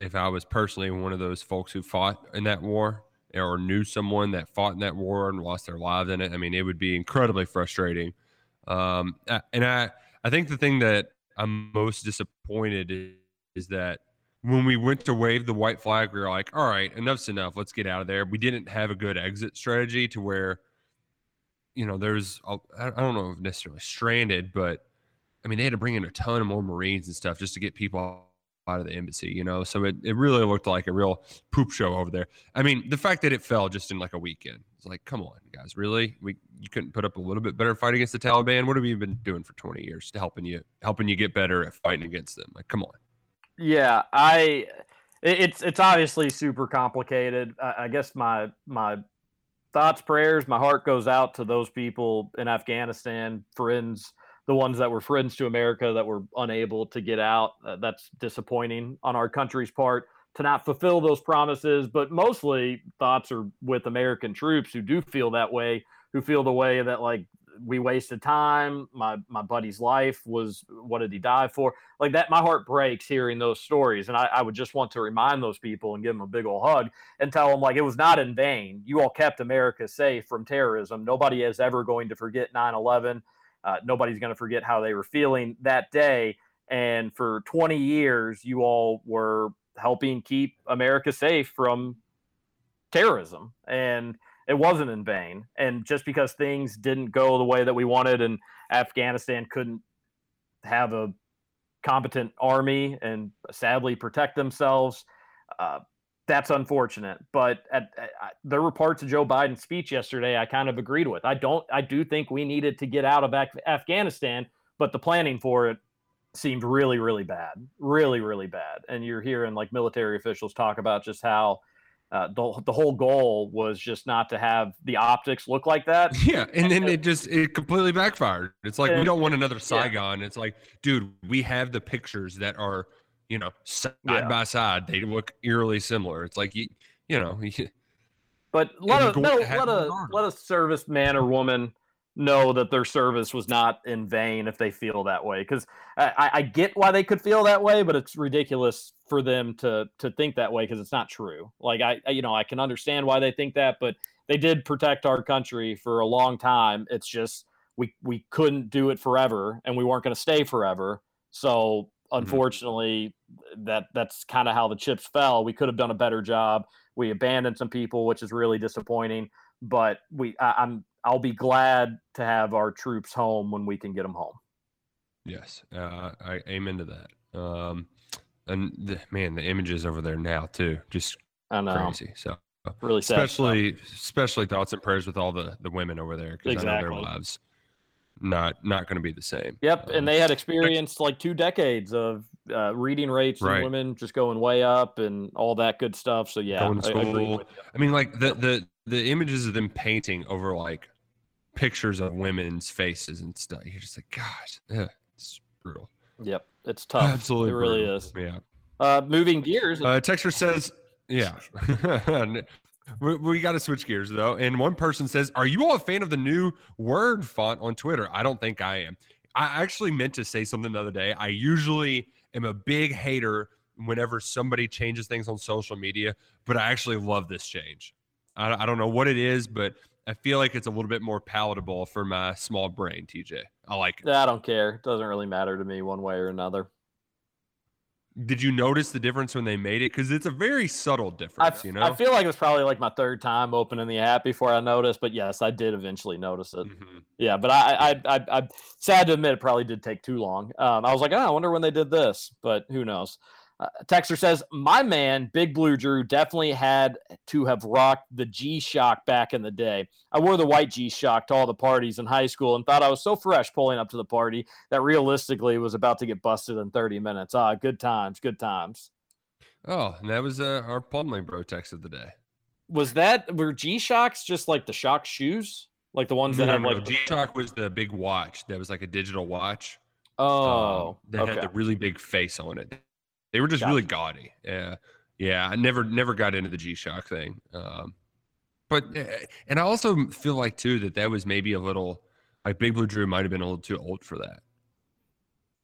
if I was personally one of those folks who fought in that war or knew someone that fought in that war and lost their lives in it. I mean, it would be incredibly frustrating. Um, and I I think the thing that I'm most disappointed is, is that when we went to wave the white flag, we were like, all right, enough's enough. Let's get out of there. We didn't have a good exit strategy to where, you know, there's, I don't know if necessarily stranded, but I mean, they had to bring in a ton of more Marines and stuff just to get people out of the embassy, you know? So it, it really looked like a real poop show over there. I mean, the fact that it fell just in like a weekend, it's like, come on, guys, really? We, you couldn't put up a little bit better fight against the Taliban? What have you been doing for 20 years to helping you, helping you get better at fighting against them? Like, come on. Yeah, I it's it's obviously super complicated. I, I guess my my thoughts, prayers, my heart goes out to those people in Afghanistan, friends, the ones that were friends to America that were unable to get out. Uh, that's disappointing on our country's part to not fulfill those promises. But mostly, thoughts are with American troops who do feel that way, who feel the way that like we wasted time. My my buddy's life was what did he die for? Like that, my heart breaks hearing those stories, and I, I would just want to remind those people and give them a big old hug and tell them like it was not in vain. You all kept America safe from terrorism. Nobody is ever going to forget 9/11. Uh, nobody's going to forget how they were feeling that day. And for 20 years, you all were helping keep America safe from terrorism. And it wasn't in vain. And just because things didn't go the way that we wanted and Afghanistan couldn't have a competent army and sadly protect themselves, uh, that's unfortunate. But at, at, there were parts of Joe Biden's speech yesterday I kind of agreed with. I don't. I do think we needed to get out of Af- Afghanistan, but the planning for it seemed really, really bad, really, really bad. And you're hearing like military officials talk about just how uh, the the whole goal was just not to have the optics look like that. (laughs) Yeah, and then it just it completely backfired. It's like we don't want another Saigon. It's like, dude, we have the pictures that are, you know, side Yeah. by side. They look eerily similar. It's like you, you know, (laughs) But let a let a, let a let a service man or woman know that their service was not in vain if they feel that way. Because I, I- get why they could feel that way, but it's ridiculous for them to to think that way because it's not true. Like I, I- you know, I can understand why they think that, but they did protect our country for a long time. It's just we we couldn't do it forever, and we weren't going to stay forever. So mm-hmm. unfortunately, that that's kind of how the chips fell. We could have done a better job. We abandoned some people, which is really disappointing. But we, I, I'm, I'll be glad to have our troops home when we can get them home. yes, uh, I amen to that. Um, and the, man, the images over there now too, just I know, crazy. So really sad. stuff. especially especially thoughts and prayers with all the the women over there because I know Exactly. their lives not not going to be the same. Yep, Um, and they had experienced like two decades of uh, reading rates Right. women just going way up and all that good stuff. So yeah, going to I- I. I mean, like the the the images of them painting over like pictures of women's faces and stuff. You're just like, gosh, (laughs) yeah, it's brutal. Yep, it's (laughs) tough. Absolutely, it really brutal. is. Yeah. Uh, moving gears. Uh, Texture says, yeah. (laughs) we we got to switch gears though. And one person says, "Are you all a fan of the new word font on Twitter?" I don't think I am. I actually meant to say something the other day. I usually am a big hater whenever somebody changes things on social media, but I actually love this change. I, I don't know what it is, but I feel like it's a little bit more palatable for my small brain, TJ. I like it. Yeah, I don't care. It doesn't really matter to me one way or another. Did you notice the difference when they made it? Because it's a very subtle difference, f- you know? I feel like it was probably like my third time opening the app before I noticed, but yes, I did eventually notice it. Mhm. Yeah, but I, I, I, I, I'm sad to admit, it probably did take too long. Um, I was like, oh, I wonder when they did this, but who knows? Uh, Texter says, my man, Big Blue Drew, definitely had to have rocked the G Shock back in the day. I wore the white G Shock to all the parties in high school and thought I was so fresh pulling up to the party that realistically was about to get busted in 30 minutes. Ah, good times, good times. Oh, and that was uh, our plumbing bro text of the day. Was that were G Shocks just like the shock shoes, like the ones that No, have no, like? G Shock was the big watch that was like a digital watch. um, Oh, that okay. had the really big face on it. They were just really gaudy. Yeah, yeah. I never never got into the G Shock thing. Um, but uh, and I also feel like too that that was maybe a little Like Big Blue Drew might have been a little too old for that.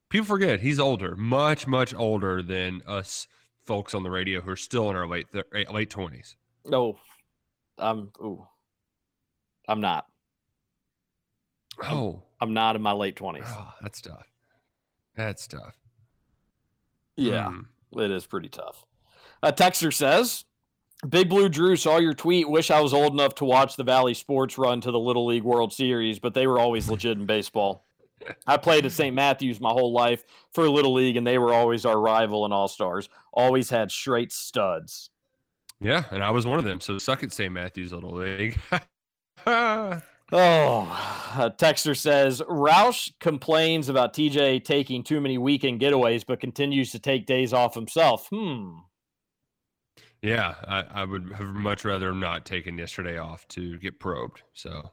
People forget he's older, much much older than us folks on the radio who are still in our late thir- eh, late twenties. No, I'm. Ooh, I'm not. Oh, I'm not in my late twenties. oh, that's tough. That's tough. Yeah, Hmm. it is pretty tough. A texter says, "Big Blue Drew saw your tweet. Wish I was old enough to watch the Valley Sports run to the Little League World Series, but they were always legit in baseball. I played at St. Matthews my whole life for Little League, and they were always our rival and all stars. Always had straight studs." Yeah, and I was one of them. So suck it, St. Matthews Little League. (laughs) Oh, a texter says Roush complains about TJ taking too many weekend getaways, but continues to take days off himself. Hmm. yeah, I, I would have much rather not taken yesterday off to get probed. So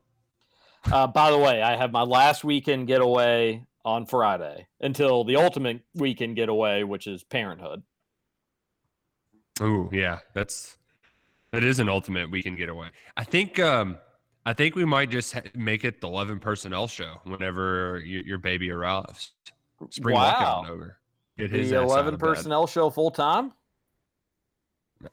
Uh, by the way, I have my last weekend getaway on Friday until the ultimate weekend getaway, which is parenthood. Ooh, yeah, that's that is an ultimate weekend getaway. I think um I think we might just ha- make it the 11 personnel show whenever your, your baby arrives. Spring Wow. walkout over. Get his The 11 of bed. personnel show full time?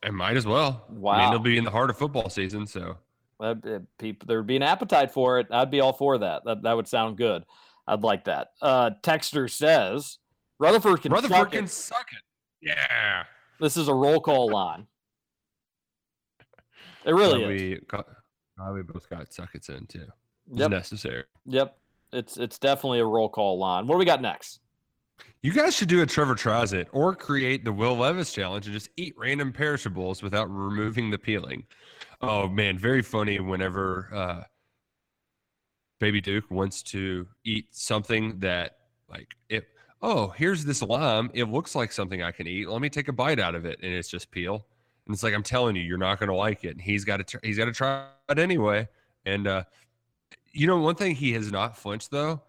It might as well. I mean, it'll be in the heart of football season, so Uh, people, there'd be an appetite for it. I'd be all for that. That, that would sound good. I'd like that. Uh, Texter says Rutherford can Rutherford suck can it. suck it. Yeah. This is a roll call line. It really Glad is. we glad we both got suckets in too. It's Yep. necessary. Yep. It's it's definitely a roll call line. What do we got next? You guys should do a Trevor tries it or create the Will Levis challenge and just eat random perishables without removing the peeling. Oh man, very funny whenever uh Baby Duke wants to eat something that like it oh, here's this lime. It looks like something I can eat. Let me take a bite out of it. And it's just peel. And it's like I'm telling you, you're not gonna like it. And he's got to tr- he's got to try it anyway. And uh you know, one thing he has not flinched though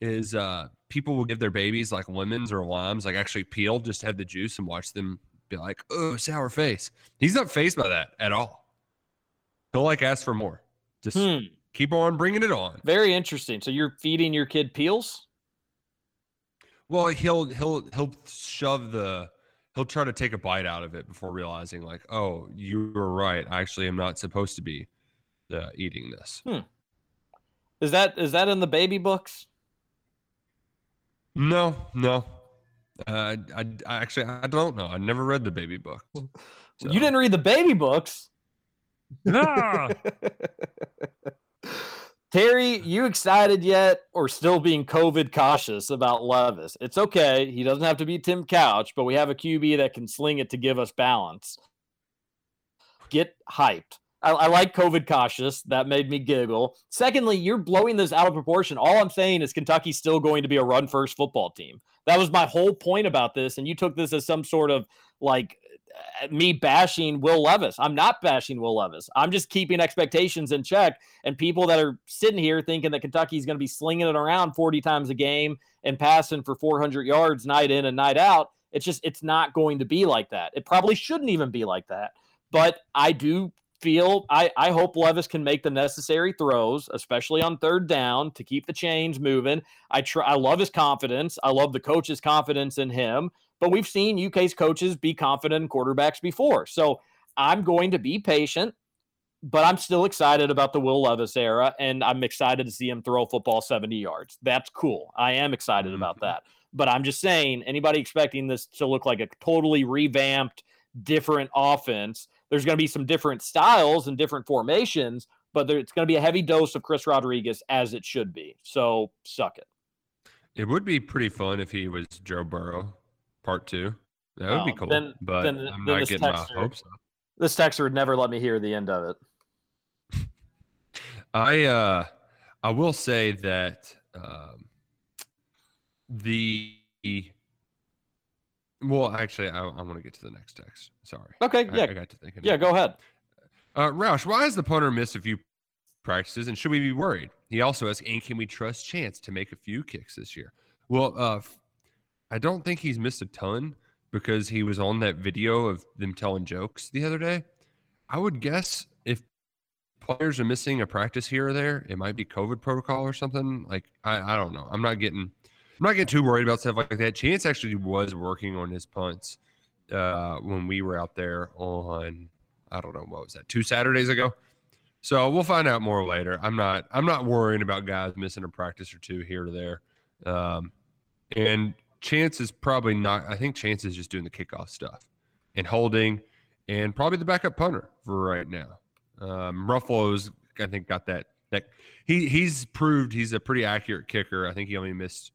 is uh people will give their babies like lemons or limes, like actually peeled, just have the juice and watch them be like, oh, sour face. He's not phased by that at all. He'll like ask for more. Just Hmm. keep on bringing it on. Very interesting. So you're feeding your kid peels? Well, he'll he'll he'll shove the he'll try to take a bite out of it before realizing like, oh, you were right. I actually am not supposed to be uh, eating this. Is that is that in the baby books? No, no. Uh, I, I actually I don't know. I never read the baby book. So- You didn't read the baby books. Ah! (laughs) Terry, you excited yet or still being COVID cautious about Levis? It's okay. He doesn't have to be Tim Couch, but we have a QB that can sling it to give us balance. Get hyped. I, I like COVID cautious. That made me giggle. Secondly, you're blowing this out of proportion. All I'm saying is Kentucky's still going to be a run first football team. That was my whole point about this. And you took this as some sort of like me bashing Will Levis. I'm not bashing Will Levis. I'm just keeping expectations in check. And people that are sitting here thinking that Kentucky's going to be slinging it around 40 times a game and passing for 400 yards night in and night out, it's just, it's not going to be like that. It probably shouldn't even be like that. But I do feel, I, I hope Levis can make the necessary throws, especially on third down to keep the chains moving. I try, I love his confidence. I love the coach's confidence in him. But we've seen UK's coaches be confident in quarterbacks before. So I'm going to be patient, but I'm still excited about the Will Levis era, and I'm excited to see him throw football 70 yards. That's cool. I am excited about Mhm. that. But I'm just saying, anybody expecting this to look like a totally revamped, different offense, there's going to be some different styles and different formations, but there, it's going to be a heavy dose of Chris Rodriguez as it should be. So suck it. It would be pretty fun if he was Joe Burrow, part two. That would be Oh, cool. then- but then- I'm then not this getting my hopes up. This texter would never let me hear the end of it. (laughs) I uh I will say that um the well actually I, I want to get to the next text. Sorry. Okay, I, yeah, I got to thinking. yeah, go ahead. Uh Roush, why has the punter missed a few practices and should we be worried? He also asks, and can we trust Chance to make a few kicks this year? Well, uh I don't think he's missed a ton because he was on that video of them telling jokes the other day. I would guess if players are missing a practice here or there, it might be COVID protocol or something. Like I, I don't know. I'm not getting I'm not getting too worried about stuff like that. Chance actually was working on his punts uh, when we were out there on I don't know what was that two Saturdays ago. So we'll find out more later. I'm not I'm not worrying about guys missing a practice or two here or there. Um, and Chance is probably not. I think Chance is just doing the kickoff stuff and holding, and probably the backup punter for right now. Um, Ruffolo's I think got that. That he he's proved he's a pretty accurate kicker. I think he only missed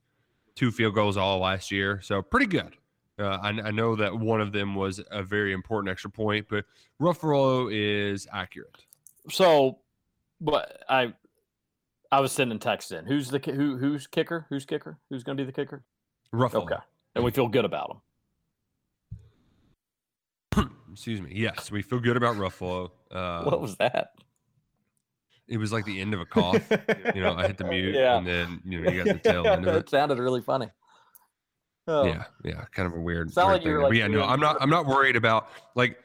two field goals all last year, so pretty good. Uh, I, I know that one of them was a very important extra point, but Ruffolo is accurate. So, but I, I was sending text in. Who's the who? Who's kicker? Who's kicker? Who's going to be the kicker? Ruffolo. Okay, and we feel good about him. (clears throat) Excuse me. Yes, we feel good about Ruffolo. Uh, what was that? it was like the end of a cough. you know, I hit the mute, Yeah. and then you know you got the tail end of (laughs) it it. sounded really funny. Oh, Yeah, yeah, kind of a weird. Sound weird like you thing were. But like, yeah, no, I'm not. I'm not worried about like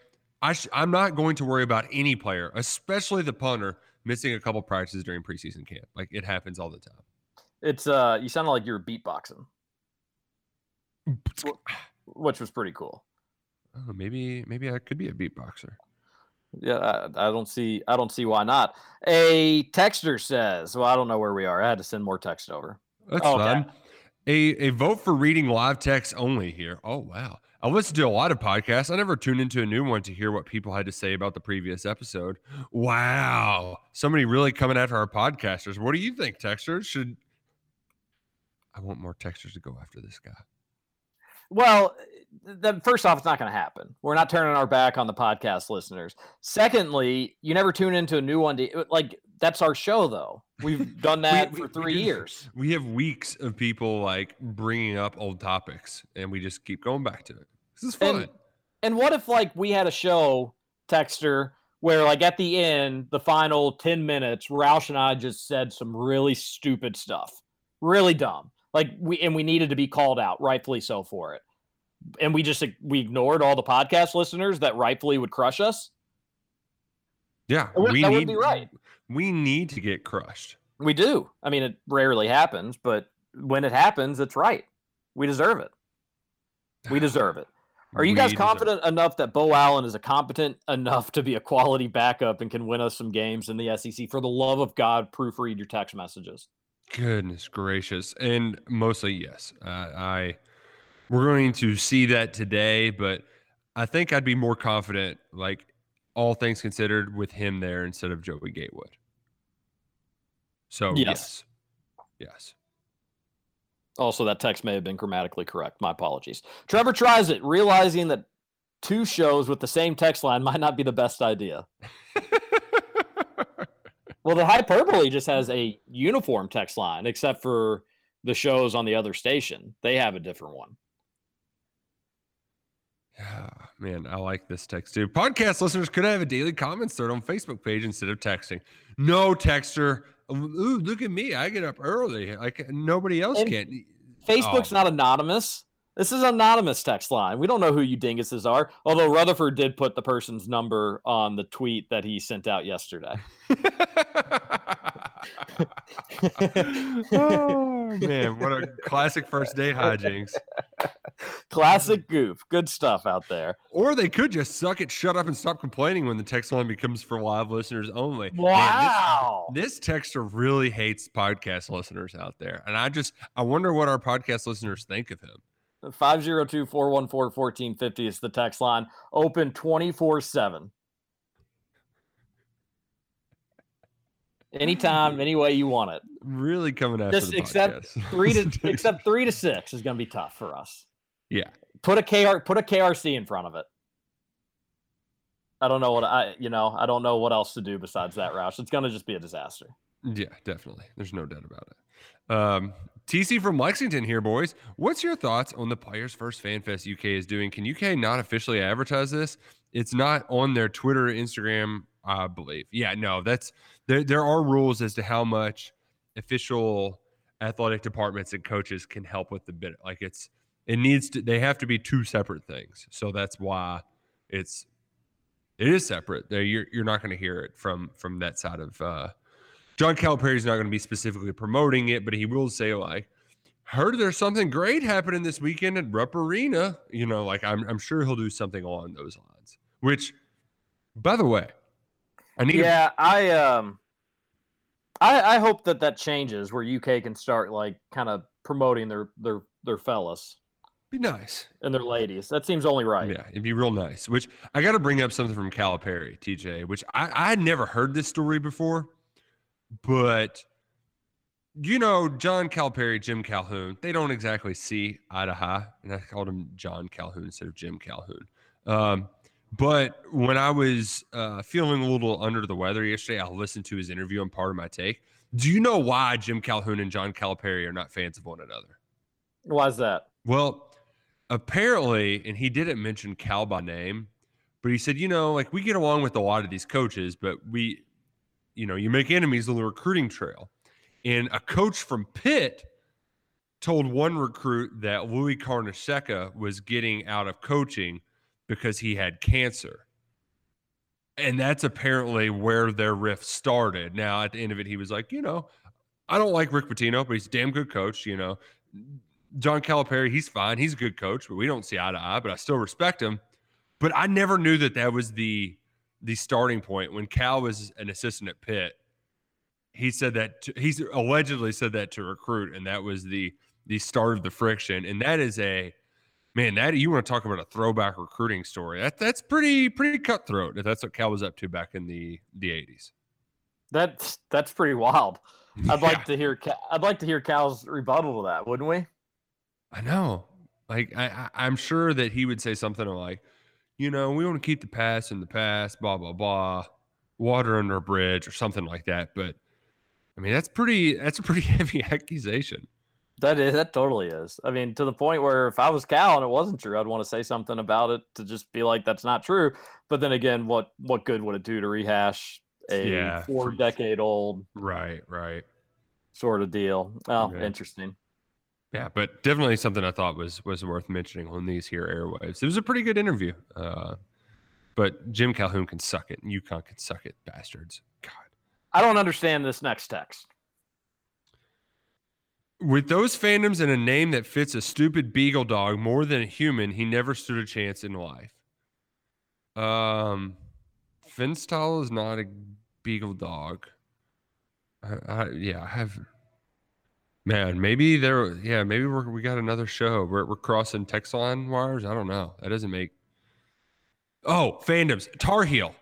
I. Sh- I'm not going to worry about any player, especially the punter, missing a couple practices during preseason camp. Like it happens all the time. It's uh, you sounded like you were beatboxing, which was pretty cool. Oh, maybe maybe I could be a beatboxer. Yeah, I, I don't see, I don't see why not. A texter says, "Well, I don't know where we are. I had to send more text over." That's oh, Okay. fun. A a vote for reading live text only here. Oh wow. I listen to a lot of podcasts. I never tune into a new one to hear what people had to say about the previous episode. Wow. Somebody really coming after our podcasters. What do you think, texters? Should I want more texters to go after this guy? Well, the, first off, it's not going to happen. We're not turning our back on the podcast listeners. Secondly, you never tune into a new one. To, like that's our show, though. We've (laughs) done that we- for we three do- years. We have weeks of people like bringing up old topics and we just keep going back to it. This is fun. And, and what if like we had a show, Texter, where like at the end, the final 10 minutes, Roush and I just said some really stupid stuff. Really dumb. Like we and we needed to be called out, rightfully so for it. And we just we ignored all the podcast listeners that rightfully would crush us. yeah, That would- we that would need be right. We need to get crushed. We do. I mean, it rarely happens, but when it happens, it's right. We deserve it. We deserve it. Are you We guys deserve confident enough that Beau Allen is a competent enough to be a quality backup and can win us some games in the SEC? For the love of God, proofread your text messages. Goodness gracious. And mostly, yes. Uh, I we're going to see that today, but I think I'd be more confident, like all things considered, with him there instead of Joey Gatewood. So Yes. yes. Yes. Also, that text may have been grammatically correct. My apologies. Trevor tries it, realizing that two shows with the same text line might not be the best idea. (laughs) Well, the hyperbole just has a uniform text line, except for the shows on the other station. They have a different one. Yeah, (sighs) man, I like this text too. Podcast listeners could have a daily comments thread on Facebook page instead of texting. No texter. Ooh, look at me. I get up early. Like nobody else And can. Facebook's Oh. not anonymous. This is anonymous text line. We don't know who you dinguses are. Although Rutherford did put the person's number on the tweet that he sent out yesterday. (laughs) oh man, what a classic first date hijinks. Classic goof. Good stuff out there. Or they could just suck it, shut up, and stop complaining when the text line becomes for live listeners only. Man, this- Wow. this, texter really hates podcast listeners out there, and I just I wonder what our podcast listeners think of him. 502 414 1450 is the text line. Open 24 7. Anytime, any way you want it. Really coming after Just the except three to (laughs) except three to six is going to be tough for us. Yeah. Put a KR put a KRC in front of it. I don't know what I you know I don't know what else to do besides that Roush. It's going to just be a disaster. Yeah, definitely. There's no doubt about it. Um, TC from Lexington here, boys. What's your thoughts on the Players First Fan Fest UK is doing? Can UK not officially advertise this? It's not on their Twitter, Instagram, I believe. Yeah, no, that's there. There are rules as to how much official athletic departments and coaches can help with the bid. Like it's it needs to. They have to be two separate things. So that's why it's It is separate. You're you're not going to hear it from from that side of. uh John Calipari's not going to be specifically promoting it, but he will say like, "Heard there's something great happening this weekend at Rupp Arena." You know, like I'm I'm sure he'll do something along those lines. Which, by the way, I need. to- Yeah, I um, I I hope that that changes where UK can start like kind of promoting their their their fellas be nice. and their ladies. That seems only right. Yeah, it'd be real nice. Which I got to bring up something from Calipari, TJ, which I, I had never heard this story before, but you know, John Calipari, Jim Calhoun, they don't exactly see eye to eye. And I called him John Calhoun instead of Jim Calhoun. Um, but when I was uh, feeling a little under the weather yesterday, I listened to his interview and part of my take. Do you know why Jim Calhoun and John Calipari are not fans of one another? Why is that? Well, apparently, and he didn't mention Cal by name, but he said, you know, like we get along with a lot of these coaches, but we, you know, you make enemies on the recruiting trail. And a coach from Pitt told one recruit that Louis Carnesecca was getting out of coaching because he had cancer. And that's apparently where their rift started. Now, at the end of it, he was like, you know, I don't like Rick Pitino, but he's a damn good coach. You know, John Calipari, he's fine. He's a good coach, but we don't see eye to eye. But I still respect him. But I never knew that that was the the starting point when Cal was an assistant at Pitt. He said that to, he's allegedly said that to recruit, and that was the the start of the friction. And that is a man that you want to talk about a throwback recruiting story. That that's pretty pretty cutthroat. If that's what Cal was up to back in the the eighties. That's that's pretty wild. (laughs) I'd Yeah. like to hear I'd like to hear Cal's rebuttal to that, wouldn't we? I know. Like I, I I'm sure that he would say something like, you know, we want to keep the past in the past, blah blah blah, water under a bridge or something like that. But I mean, that's pretty. That's a pretty (laughs) heavy accusation. That is that totally is. I mean, to the point where if I was Cal and it wasn't true, I'd want to say something about it to just be like, "That's not true." But then again, what what good would it do to rehash a Yeah. four decade old Right. Right. sort of deal? Oh, Yeah. interesting. Yeah, but definitely something I thought was was worth mentioning on these here airwaves. It was a pretty good interview. Uh, but Jim Calhoun can suck it, and UConn can suck it, bastards. God. I don't understand this next text. With those fandoms and a name that fits a stupid beagle dog more than a human, he never stood a chance in life. Um, Finstall is not a beagle dog. I, I, yeah, I have. Man, maybe there. Yeah, maybe we're, we got another show. We're, we're crossing text line wires. I don't know. That doesn't make. Oh, fandoms. Tar Heel.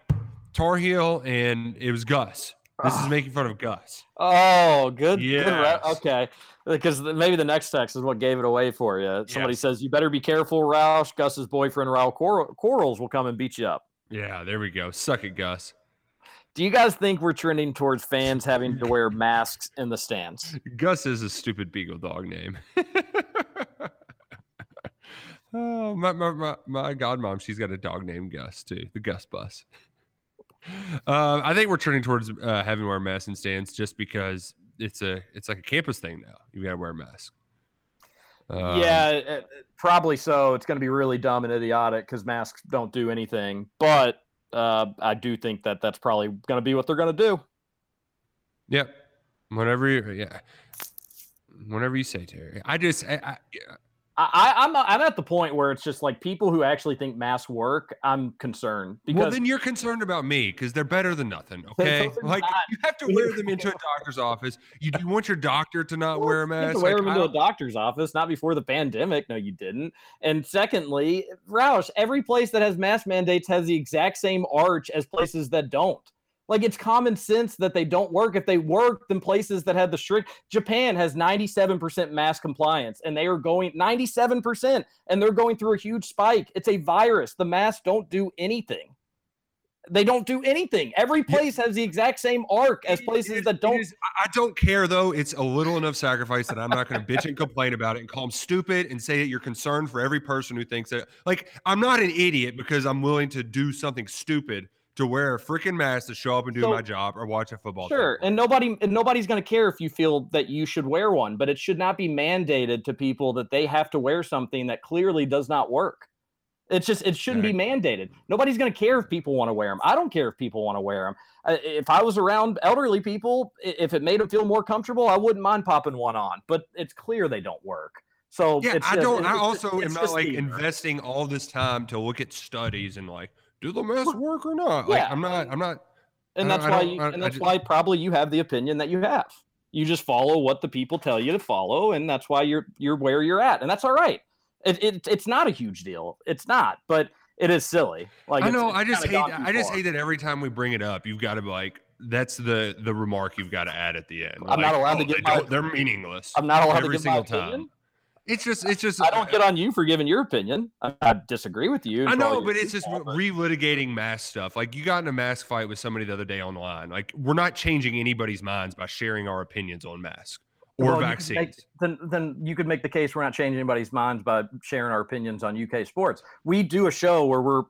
Tar Heel, and it was Gus. This is ah. making fun of Gus. Oh, good. good re- okay. Because maybe the next text is what gave it away for you. Somebody Yes. says, You better be careful, Roush. Gus's boyfriend, Raul Quarles, will come and beat you up. Yeah, there we go. Suck it, Gus. Do you guys think we're trending towards fans having to wear masks in the stands? Gus is a stupid beagle dog name. (laughs) oh, my, my, my, my godmom, she's got a dog named Gus too, the Gus Bus. Um, (laughs) I think we're turning towards uh, having to wear masks in stands just because it's a it's like a campus thing now. You got to wear a mask. Um, yeah, uh, uh, probably so. It's going to be really dumb and idiotic because masks don't do anything. But uh, I do think that that's probably going to be what they're going to do. Yep. Whenever you, yeah. Whenever you say Terry, I just I, I, I, I'm I'm at the point where it's just like people who actually think masks work. I'm concerned because well, then you're concerned about me because they're better than nothing. Okay, like not. you have to wear them into a (laughs) doctor's office. You do want your doctor to not wear a You mask. to wear Like, them into a doctor's office, not before the pandemic. No, you didn't. And secondly, Roush, every place that has mask mandates has the exact same arch as places that don't. Like it's common sense that they don't work. If they work, then places that had the strict Japan has 97% mask compliance, and they are going 97%, and they're going through a huge spike. It's a virus. The masks don't do anything. They don't do anything. Every place has the exact same arc as places is- that don't. is- I I don't care though. It's a little enough sacrifice that I'm not going to bitch and complain about it and call them stupid and say that you're concerned for every person who thinks that. Like I'm not an idiot because I'm willing to do something stupid to wear a freaking mask to show up and do So- my job or watch a football. game. Sure, and nobody and nobody's going to care if you feel that you should wear one, but it should not be mandated to people that they have to wear something that clearly does not work. It's just it shouldn't be mandated. Nobody's going to care if people want to wear them. I don't care if people want to wear them. If I was around elderly people, if it made them feel more comfortable, I wouldn't mind popping one on. But it's clear they don't work. So Yeah, I don't. I also am not like either. investing all this time to look at studies and like, do the masks work or not? Like, yeah. I'm not. I'm not. and that's why you, and that's ju- why probably you have the opinion that you have. You just follow what the people tell you to follow, and that's why you're you're where you're at, and that's all right. It, it it's not a huge deal. It's not, but it is silly. Like I know. it's I just hate. I just hate that every time we bring it up, you've got to be like, that's the the remark you've got to add at the end. I'm not Like, allowed to "Oh, give they my, they're meaningless. I'm not allowed every to give my single time. Opinion. It's just. It's just. I don't get on you for giving your opinion. I, I disagree with you. I know, but it's just but- relitigating mask stuff. Like you got in a mask fight with somebody the other day online. Like we're not changing anybody's minds by sharing our opinions on masks or Well, you vaccines. make- then, then you could make the case we're not changing anybody's minds by sharing our opinions on UK sports. We do a show where we're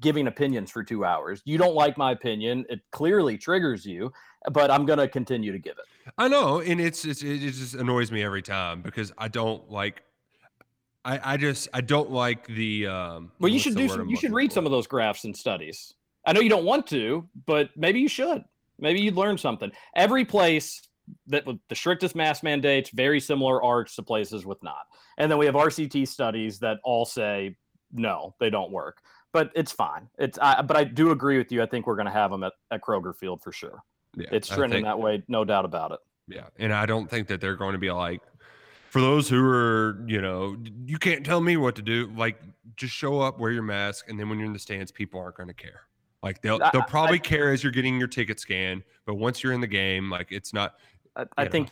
giving opinions for two hours. You don't like my opinion. It clearly triggers you, but I'm going to continue to give it. I know, and it's, it's it just annoys me every time because I don't like. I I just I don't like the. um Well, you should do some, you should read for? some of those graphs and studies. I know you don't want to, but maybe you should. Maybe you'd learn something. Every place that with the strictest mask mandates, very similar arcs to places with not. And then we have RCT studies that all say no, they don't work. But it's fine. It's I, but I do agree with you. I think we're going to have them at, at Kroger Field for sure. Yeah, It's trending think- that way, no doubt about it. Yeah, and I don't think that they're going to be like, for those who are, you know, you can't tell me what to do. Like, just show up, wear your mask, and then when you're in the stands, people aren't going to care. Like they'll I- they'll I- probably care as you're getting your ticket scanned, but once you're in the game, like it's not. I, I know. think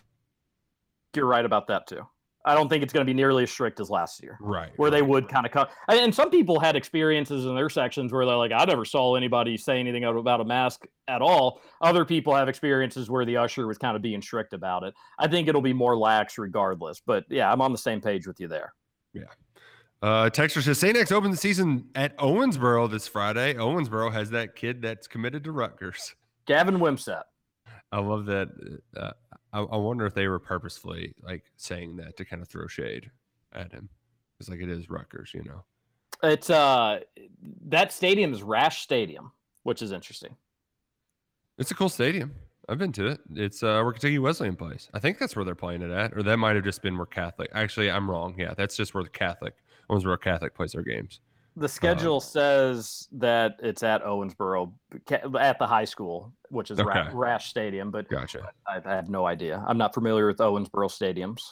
you're right about that too. I don't think it's going to be nearly as strict as last year. Right. where they would kind of. And and some people had experiences in their sections where they're like, I never saw anybody say anything about a mask at all. Other people have experiences where the usher was kind of being strict about it. I think it'll be more lax regardless. But yeah, I'm on the same page with you there. Yeah. Uh, Texas says St. X opens the season at Owensboro this Friday. Owensboro has that kid that's committed to Rutgers. Gavin Wimsatt. I love that. Uh, I, I wonder if they were purposefully like saying that to kind of throw shade at him. It's like it is Rutgers, you know. It's uh that stadium is Rash Stadium, which is interesting. It's a cool stadium. I've been to it. It's uh, where Kentucky Wesleyan plays. I think that's where they're playing it at, or that might have just been where Catholic. Actually, I'm wrong. Yeah, that's just where the Catholic Owensboro Catholic plays their games. The schedule says that it's at Owensboro at the high school, which is Okay. Rash Stadium, but Gotcha. I, I have no idea. I'm not familiar with Owensboro stadiums.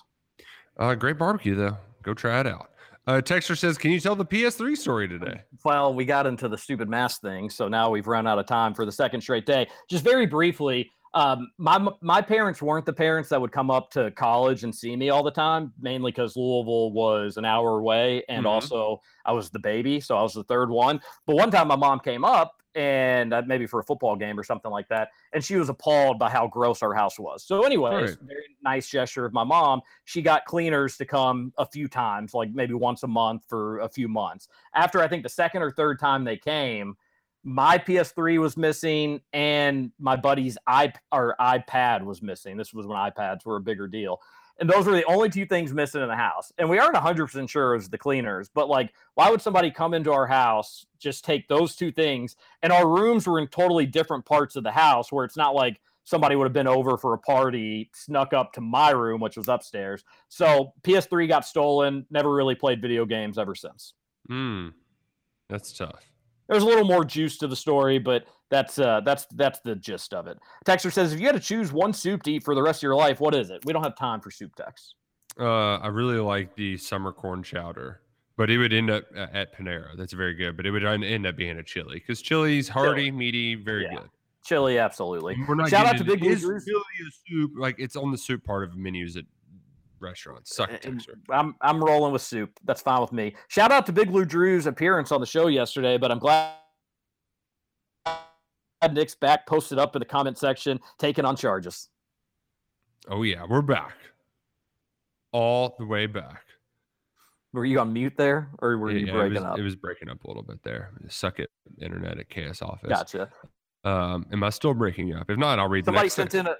Uh, great barbecue though. Go try it out. Uh, Texter says, "Can you tell the PS3 story today?" well, we got into the stupid mask thing, so now we've run out of time for the second straight day. Just very briefly, um, my my parents weren't the parents that would come up to college and see me all the time, mainly because Louisville was an hour away, and Mhm. also I was the baby, so I was the third one. But one time, my mom came up. And uh, maybe for a football game or something like that. And she was appalled by how gross our house was. So, anyways, Right. very nice gesture of my mom. She got cleaners to come a few times, like maybe once a month for a few months after I think the second or third time they came, my PS3 was missing and my buddy's iP- or iPad was missing. This was when iPads were a bigger deal. And those were the only two things missing in the house. And we aren't 100% sure it was the cleaners, but like, why would somebody come into our house, just take those two things? And our rooms were in totally different parts of the house where it's not like somebody would have been over for a party, snuck up to my room, which was upstairs. So PS3 got stolen, never really played video games ever since. Hmm, that's tough. There's a little more juice to the story, but that's uh that's that's the gist of it. Texter says if you had to choose one soup to eat for the rest of your life, what is it? We don't have time for soup text. Uh, I really like the summer corn chowder, but it would end up at Panera. That's very good, but it would end up being a chili because chili's hearty, meaty, very Yeah. good. Chili, absolutely. Shout out to Big Blue is chili a soup? Like it's on the soup part of menus at restaurants. Suck I'm I'm rolling with soup. That's fine with me. Shout out to Big Blue Drew's appearance on the show yesterday, but I'm glad Nick's back posted up in the comment section, taking on charges. Oh yeah, we're back, all the way back. Were you on mute there, or were you Yeah, breaking it was, up? It was breaking up a little bit there. Suck it, internet at KS office. Gotcha. Um, am I still breaking up? If not, I'll read the Somebody sent text. in a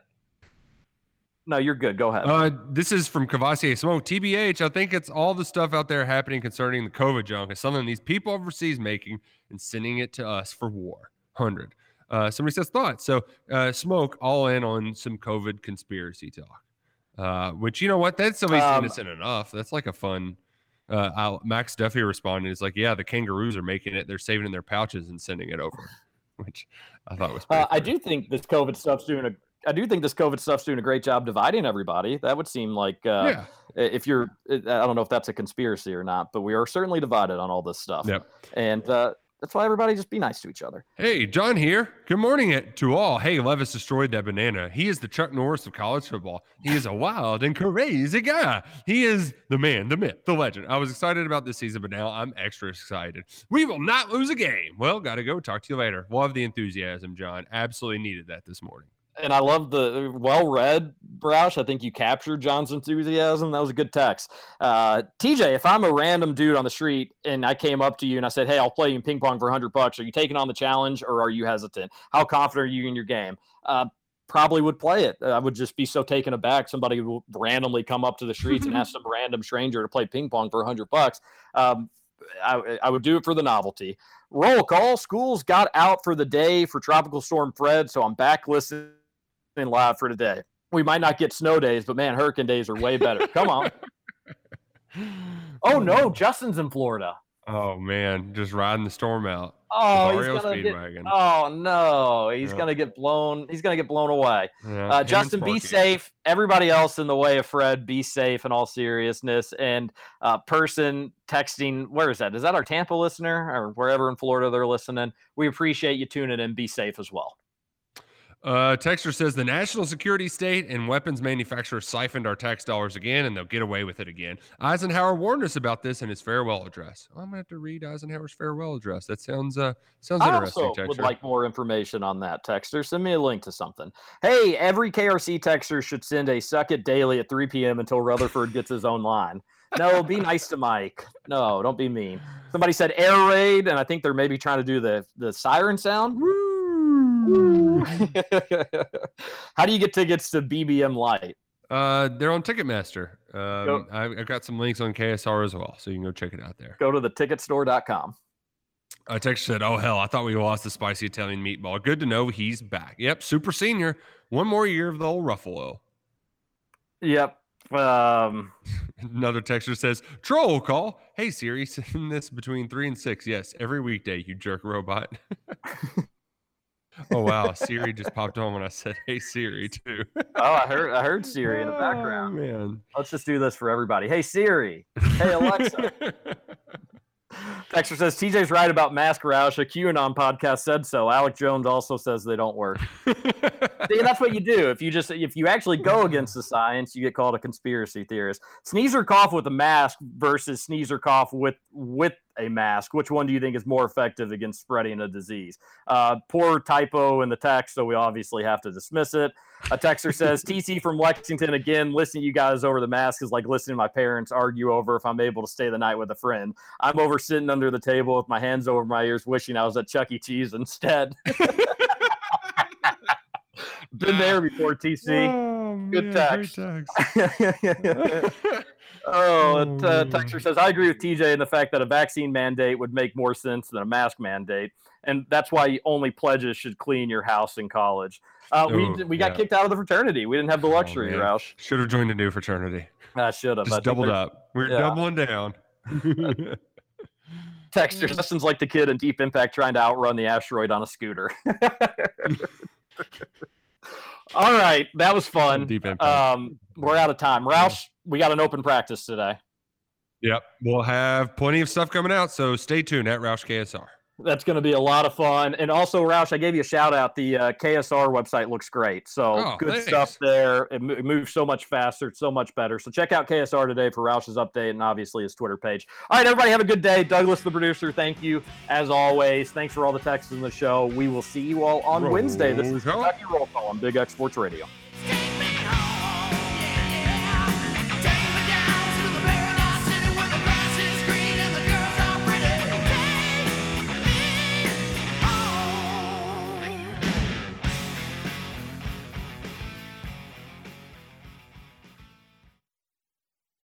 No, you're good. Go ahead. Uh, this is from Cavassier Smoke. TBH, I think it's all the stuff out there happening concerning the COVID junk is something these people overseas making and sending it to us for war. 100. Uh, somebody says thoughts. So, uh, Smoke, all in on some COVID conspiracy talk. Uh, which, you know what? That's at least Um, innocent enough. That's like a fun. Uh, Max Duffy responded. He's like, yeah, the kangaroos are making it. They're saving in their pouches and sending it over, (laughs) which I thought was Uh, I do think this COVID stuff's doing a. I do think this COVID stuff's doing a great job dividing everybody. That would seem like uh, Yeah. if you're. I don't know if that's a conspiracy or not, but we are certainly divided on all this stuff. Yep. And uh, that's why everybody just be nice to each other. Hey, John here. Good morning to all. Hey, Levis destroyed that banana. He is the Chuck Norris of college football. He is a wild and crazy guy. He is the man, the myth, the legend. I was excited about this season, but now I'm extra excited. We will not lose a game. Well, got to go. Talk to you later. Love the enthusiasm, John. Absolutely needed that this morning. And I love the well read, Roush. I think you captured John's enthusiasm. That was a good text. Uh, TJ, if I'm a random dude on the street and I came up to you and I said, Hey, I'll play you in ping pong for 100 bucks, are you taking on the challenge or are you hesitant? How confident are you in your game? Uh, probably would play it. I would just be so taken aback. Somebody will randomly come up to the streets and ask (laughs) some random stranger to play ping pong for 100 bucks. Um, I, I would do it for the novelty. Roll call. Schools got out for the day for Tropical Storm Fred, so I'm back listening live for today. We might not get snow days, but man, hurricane days are way better. Come on. (laughs) Oh no, Justin's in Florida. Oh man, just riding the storm out. Oh, he's gonna get, Speedwagon. oh no, he's Yeah. gonna get blown. He's gonna get blown away. Yeah, Uh, Justin, be safe. Everybody else in the way of Fred, be safe in all seriousness. And uh, person texting, where is that? Is that our Tampa listener or wherever in Florida they're listening? We appreciate you tuning in. Be safe as well. Uh, Texter says the national security state and weapons manufacturers siphoned our tax dollars again, and they'll get away with it again. Eisenhower warned us about this in his farewell address. I'm gonna have to read Eisenhower's farewell address. That sounds uh sounds I interesting. also would like more information on that, Texter. Send me a link to something. Hey, every KRC Texter should send a suck it daily at 3 p.m. until Rutherford gets his own line. No, be nice to Mike. No, don't be mean. Somebody said air raid, and I think they're maybe trying to do the the siren sound. (laughs) How do you get tickets to BBM Light? uh, they're on Ticketmaster. Um, I, I've got some links on KSR as well, so you can go check it out there. Go to the ticketstore.com. Uh, Texter said, "Oh hell, I thought we lost the spicy Italian meatball. Good to know he's back. Yep, super senior. One more year of the old Ruffolo." Yep. Um, (laughs) Another texter says, "Troll call. Hey Siri, (laughs) send this between three and six. Yes, every weekday. You jerk robot." Oh wow, Siri just popped on when I said, "Hey Siri," too. oh, I heard I heard Siri in the background. Oh, background. man. Let's just do this for everybody. Hey Siri. Hey Alexa. (laughs) Texter says TJ's right about mask roush. A QAnon podcast said so. Alex Jones also says they don't work. See, that's what you do. If you just if you actually go against the science, you get called a conspiracy theorist. Sneeze or cough with a mask versus sneeze or cough with with a mask. Which one do you think is more effective against spreading a disease? Uh, poor typo in the text, so we obviously have to dismiss it. A texter says (laughs) TC from Lexington again. Listening to you guys over the mask is like listening to my parents argue over if I'm able to stay the night with a friend. I'm over sitting under the table with my hands over my ears, wishing I was at Chuck E. Cheese instead. (laughs) Been there before, TC. Oh, Good man, great text. text. (laughs) oh, and, uh, Oh. Texter says, I agree with TJ in the fact that a vaccine mandate would make more sense than a mask mandate. And that's why only pledges should clean your house in college. Uh, we, Ooh, we got yeah. kicked out of the fraternity. We didn't have the Oh, luxury, man. Roush. Should have joined a new fraternity. I should have. Just doubled up. We're yeah. doubling down. (laughs) Texter (laughs) Justin's like the kid in Deep Impact trying to outrun the asteroid on a scooter. (laughs) All right, that was fun. Deep impact. Um, we're out of time. Roush, we got an open practice today. Yep. We'll have plenty of stuff coming out, so stay tuned at Roush KSR. That's going to be a lot of fun. And also, Roush, I gave you a shout out. The uh, KSR website looks great. So Oh, good thanks. stuff there. It, mo- it moves so much faster. It's so much better. So check out KSR today for Roush's update and obviously his Twitter page. All right, everybody, have a good day. Douglas, the producer, thank you as always. Thanks for all the texts in the show. We will see you all on Roll Wednesday. This is. Kentucky Roll Call on Big X Sports Radio.